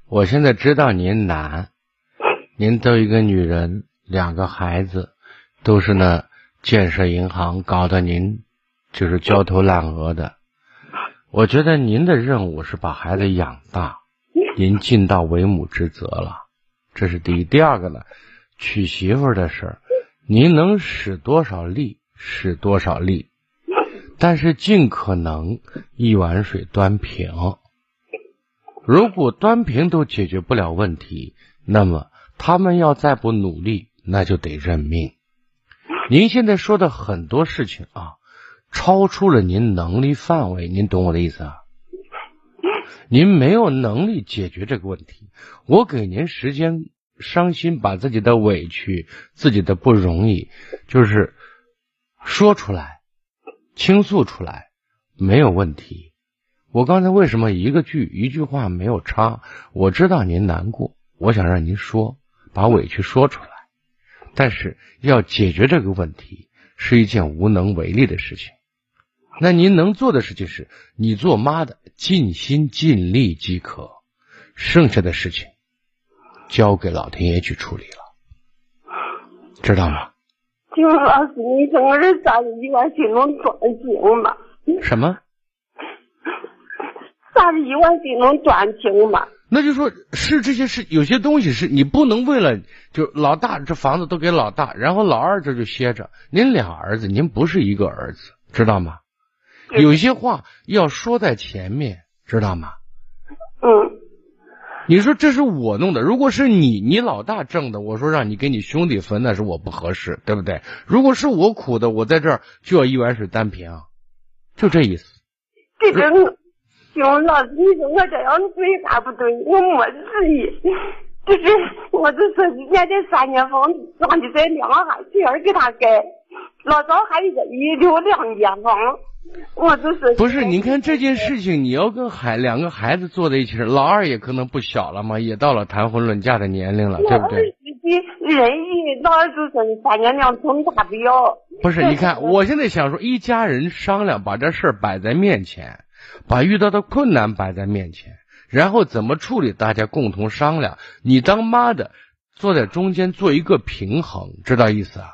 我现在知道您难，您都一个女人，两个孩子，都是那建设银行搞得您。就是焦头烂额的，我觉得您的任务是把孩子养大，您尽到为母之责了，这是第一。第二个呢，娶媳妇的事儿，您能使多少力使多少力，但是尽可能一碗水端平。如果端平都解决不了问题，那么他们要再不努力，那就得认命。您现在说的很多事情啊。超出了您能力范围，您懂我的意思啊？您没有能力解决这个问题，我给您时间，伤心，把自己的委屈、自己的不容易，就是说出来，倾诉出来，没有问题。我刚才为什么一个句、一句话没有插？我知道您难过，我想让您说，把委屈说出来，但是要解决这个问题，是一件无能为力的事情。那您能做的事情是，你做妈的尽心尽力即可，剩下的事情交给老天爷去处理了，知道吗？金老师，你怎么这啥子地方心能转行吗？什么？啥子一万就能转行吗？那就说是这些事，有些东西是你不能为了就老大这房子都给老大，然后老二这就歇着。您俩儿子，您不是一个儿子，知道吗？有些话要说在前面，知道吗？嗯。你说这是我弄的，如果是你，你老大挣的，我说让你给你兄弟分，那是我不合适，对不对？如果是我苦的，我在这儿就要一碗水端平，就这意思。这个，行老师，你说我这样对啥不对？我没主意，就是我就说，人家这三间房子装的在两下，这样给他盖，老早还一个一留两间房。我就是。不是，你看这件事情，你要跟孩两个孩子坐在一起，老二也可能不小了嘛，也到了谈婚论嫁的年龄了，对不对？人一老二就是三年两头大不要。不是，你看，我现在想说，一家人商量，把这事儿摆在面前，把遇到的困难摆在面前，然后怎么处理，大家共同商量。你当妈的坐在中间做一个平衡，知道意思啊？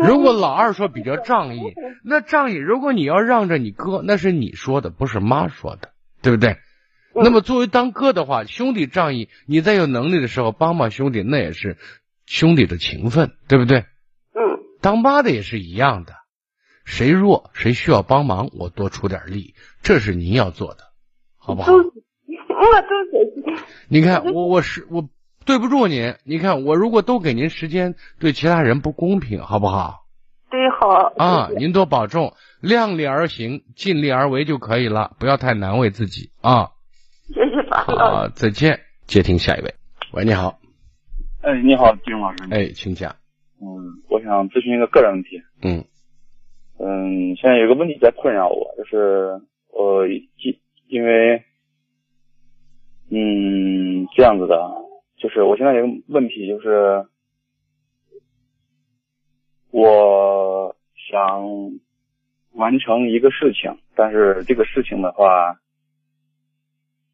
如果老二说比较仗义，那仗义，如果你要让着你哥，那是你说的，不是妈说的，对不对？那么作为当哥的话，兄弟仗义，你在有能力的时候帮帮兄弟，那也是兄弟的情分，对不对？嗯。当妈的也是一样的，谁弱谁需要帮忙，我多出点力，这是您要做的，好不好？我都是。你看，我我是我。对不住您，你看我如果都给您时间，对其他人不公平，好不好？对，好啊，您多保重，量力而行，尽力而为就可以了，不要太难为自己啊。谢谢爸。好，再见。接听下一位，喂，你好。哎，你好，金老师。哎，请讲。嗯，我想咨询一个个人问题。嗯。嗯，现在有个问题在困扰我，就是我因因为，嗯，这样子的。就是我现在有个问题，就是我想完成一个事情，但是这个事情的话，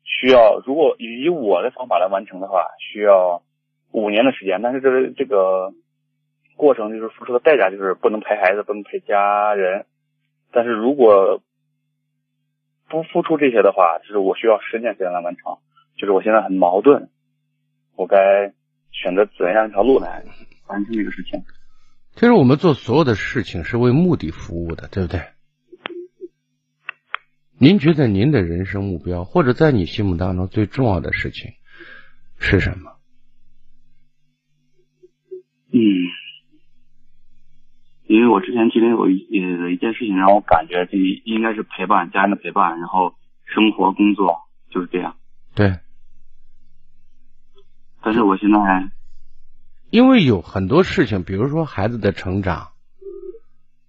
需要如果以我的方法来完成的话，需要五年的时间。但是这这个过程就是付出的代价就是不能陪孩子，不能陪家人。但是如果不付出这些的话，就是我需要十年时间来完成。就是我现在很矛盾。我该选择怎样一条路来完成这个事情。其实我们做所有的事情是为目的服务的，对不对？您觉得您的人生目标，或者在你心目当中最重要的事情是什么？嗯，因为我之前经历有一呃一件事情，让我感觉这应该是陪伴家人的陪伴，然后生活工作就是这样。对，但是我现在因为有很多事情，比如说孩子的成长，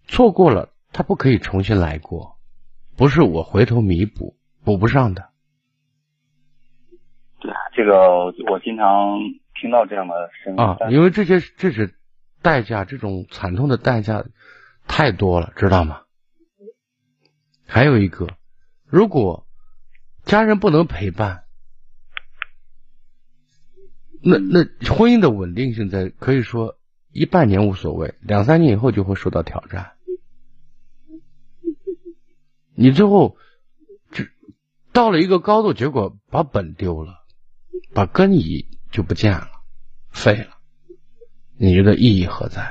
错过了，他不可以重新来过，不是我回头弥补补不上的。对啊，这个我经常听到这样的声音啊，因为这些这是代价，这种惨痛的代价太多了，知道吗？还有一个，如果家人不能陪伴，那那婚姻的稳定性在可以说一半年无所谓，两三年以后就会受到挑战。你最后就到了一个高度，结果把本丢了，把根已就不见了，废了。你觉得意义何在？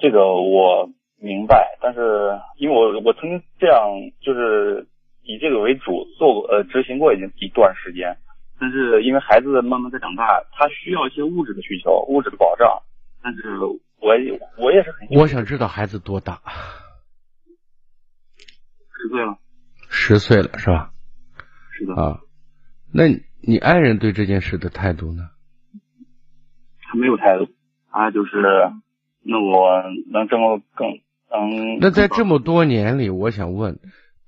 这个我明白，但是因为我我曾经这样就是以这个为主做过呃执行过已经一段时间，但是因为孩子慢慢在长大，他需要一些物质的需求、物质的保障，但是我也我也是很我想知道孩子多大？十岁了，十岁了是吧？是的，啊，那你你爱人对这件事的态度呢？他没有态度，他就是那我能这么更能那在这么多年里，我想问，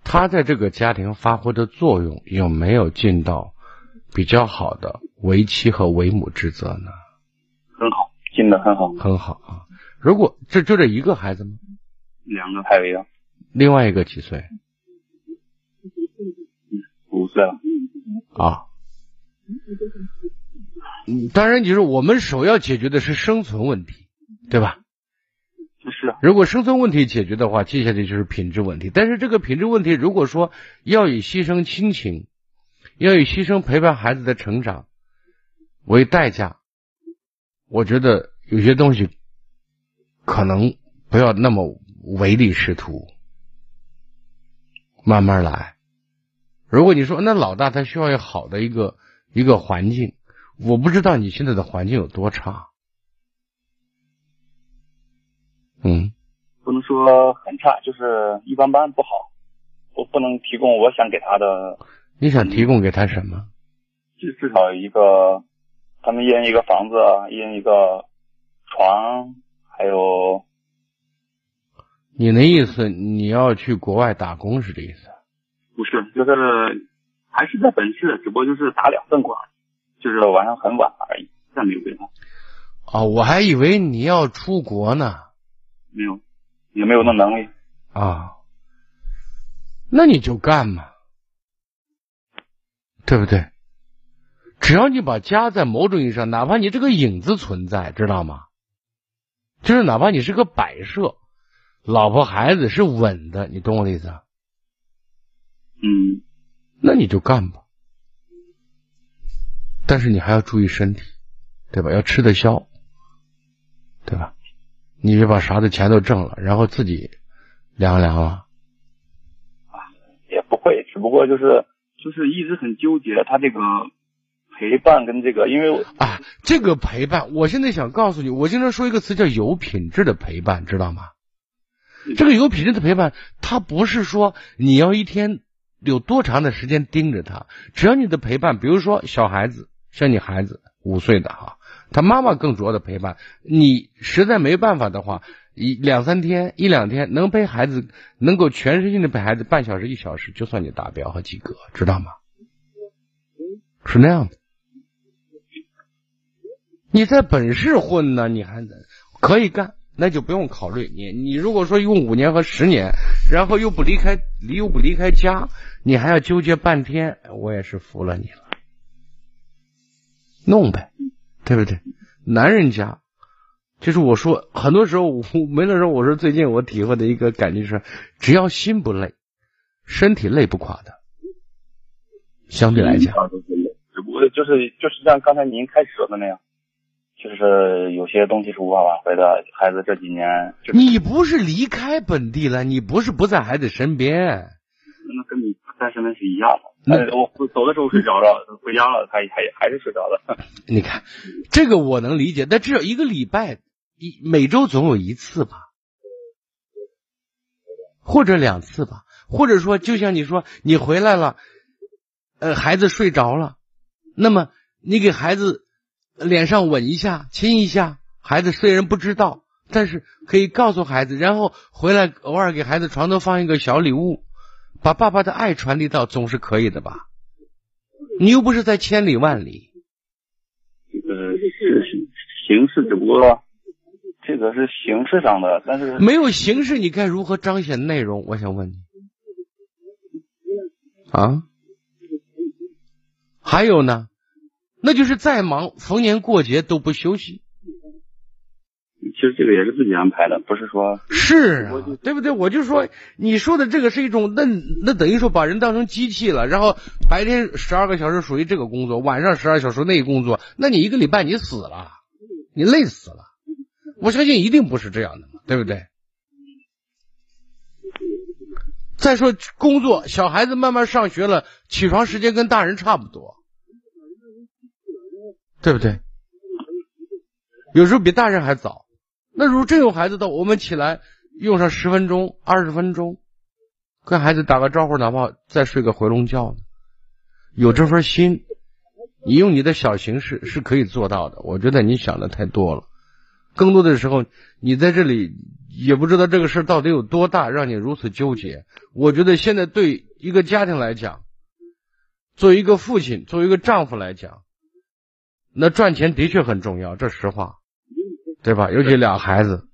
他在这个家庭发挥的作用有没有尽到比较好的为妻和为母之责呢？很好，进的很好，很好啊。如果这就这一个孩子吗？两个还有一个另外一个几岁五岁了，啊？嗯，当然，就是我们首要解决的是生存问题，对吧？是如果生存问题解决的话，接下来就是品质问题。但是这个品质问题，如果说要以牺牲亲情，要以牺牲陪伴孩子的成长为代价，我觉得有些东西可能不要那么唯利是图，慢慢来。如果你说那老大他需要一个好的一个一个环境，我不知道你现在的环境有多差。嗯，不能说很差，就是一般般，不好。我不能提供我想给他的，你想提供给他什么？至至少一个，他们一人一个房子，一人一个床，还有你的意思你要去国外打工是这意思？不是，就是还是在本市，只不过就是打两份工，就是晚上很晚而已，再没有别的，啊、我还以为你要出国呢。没有，也没有那能力。啊，那你就干嘛，对不对？只要你把家在某种意义上，哪怕你这个影子存在，知道吗？就是哪怕你是个摆设，老婆孩子是稳的，你懂我的意思啊？嗯，那你就干吧。但是你还要注意身体，对吧？要吃得消，对吧？你别把啥的钱都挣了，然后自己凉凉了。啊也不会，只不过就是就是一直很纠结他这个陪伴跟这个，因为啊，这个陪伴，我现在想告诉你，我经常说一个词叫有品质的陪伴，知道吗？这个有品质的陪伴，它不是说你要一天有多长的时间盯着他，只要你的陪伴，比如说小孩子，像你孩子五岁的哈，他妈妈更主要的陪伴，你实在没办法的话，一两三天、一两天能陪孩子，能够全身心的陪孩子半小时、一小时，就算你达标和及格，知道吗？是那样的。你在本市混呢，你还可以干，那就不用考虑你。你如果说用五年和十年，然后又不离开，离又不离开家，你还要纠结半天，我也是服了你了。弄呗，对不对？男人家，就是我说，很多时候 我没的时候，我说最近我体会的一个感觉是，只要心不累，身体累不垮的。相对来讲，只不过就是就是像刚才您开始说的那样，就是有些东西是无法挽回的。孩子这几年，就是你不是离开本地了，你不是不在孩子身边，那跟你在身边是一样的。那呃我走的时候睡着了，回家了他还还是睡着了。你看，这个我能理解，但至少一个礼拜一每周总有一次吧，或者两次吧，或者说就像你说，你回来了，呃，孩子睡着了，那么你给孩子脸上吻一下、亲一下，孩子虽然不知道，但是可以告诉孩子，然后回来偶尔给孩子床头放一个小礼物，把爸爸的爱传递到，总是可以的吧？你又不是在千里万里。这个是形式，只不过这个是形式上的，但是没有形式，你该如何彰显内容？我想问你啊，还有呢，那就是再忙，逢年过节都不休息。这个也是自己安排的，不是说是啊，对不对？我就说你说的这个是一种，那那等于说把人当成机器了，然后白天十二个小时属于这个工作，晚上十二小时那个工作，那你一个礼拜你死了，你累死了。我相信一定不是这样的嘛，对不对？再说工作，小孩子慢慢上学了，起床时间跟大人差不多，对不对？有时候比大人还早。那如果真有孩子到，我们起来用上十分钟、二十分钟，跟孩子打个招呼，哪怕再睡个回笼觉呢，有这份心，你用你的小形式是可以做到的。我觉得你想的太多了，更多的时候你在这里也不知道这个事到底有多大，让你如此纠结。我觉得现在对一个家庭来讲，作为一个父亲，作为一个丈夫来讲，那赚钱的确很重要，这实话。对吧？尤其俩孩子，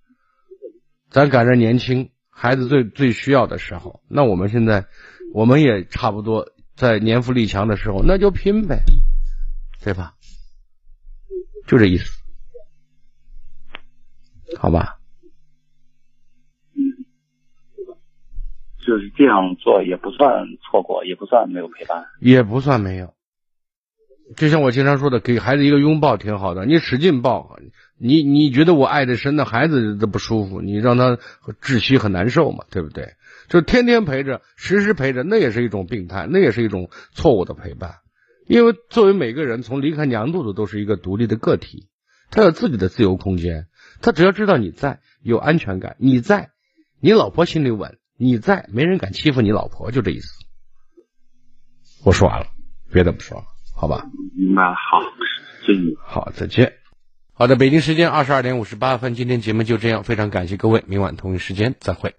咱赶着年轻，孩子最最需要的时候，那我们现在我们也差不多在年富力强的时候，那就拼呗，对吧？就这意思，好吧？就是这样做也不算错过，也不算没有陪伴。也不算没有。就像我经常说的，给孩子一个拥抱挺好的，你使劲抱，你你觉得我爱的深，那孩子都不舒服，你让他窒息很难受嘛，对不对？就天天陪着，时时陪着，那也是一种病态，那也是一种错误的陪伴。因为作为每个人，从离开娘肚子都是一个独立的个体，他有自己的自由空间，他只要知道你在，有安全感，你在，你老婆心里稳，你在，没人敢欺负你老婆，就这意思。我说完了，别的不说了。好吧，明白了。好，谢谢你。好，再见。好的，北京时间二十二点五十八分，今天节目就这样，非常感谢各位，明晚同一时间再会。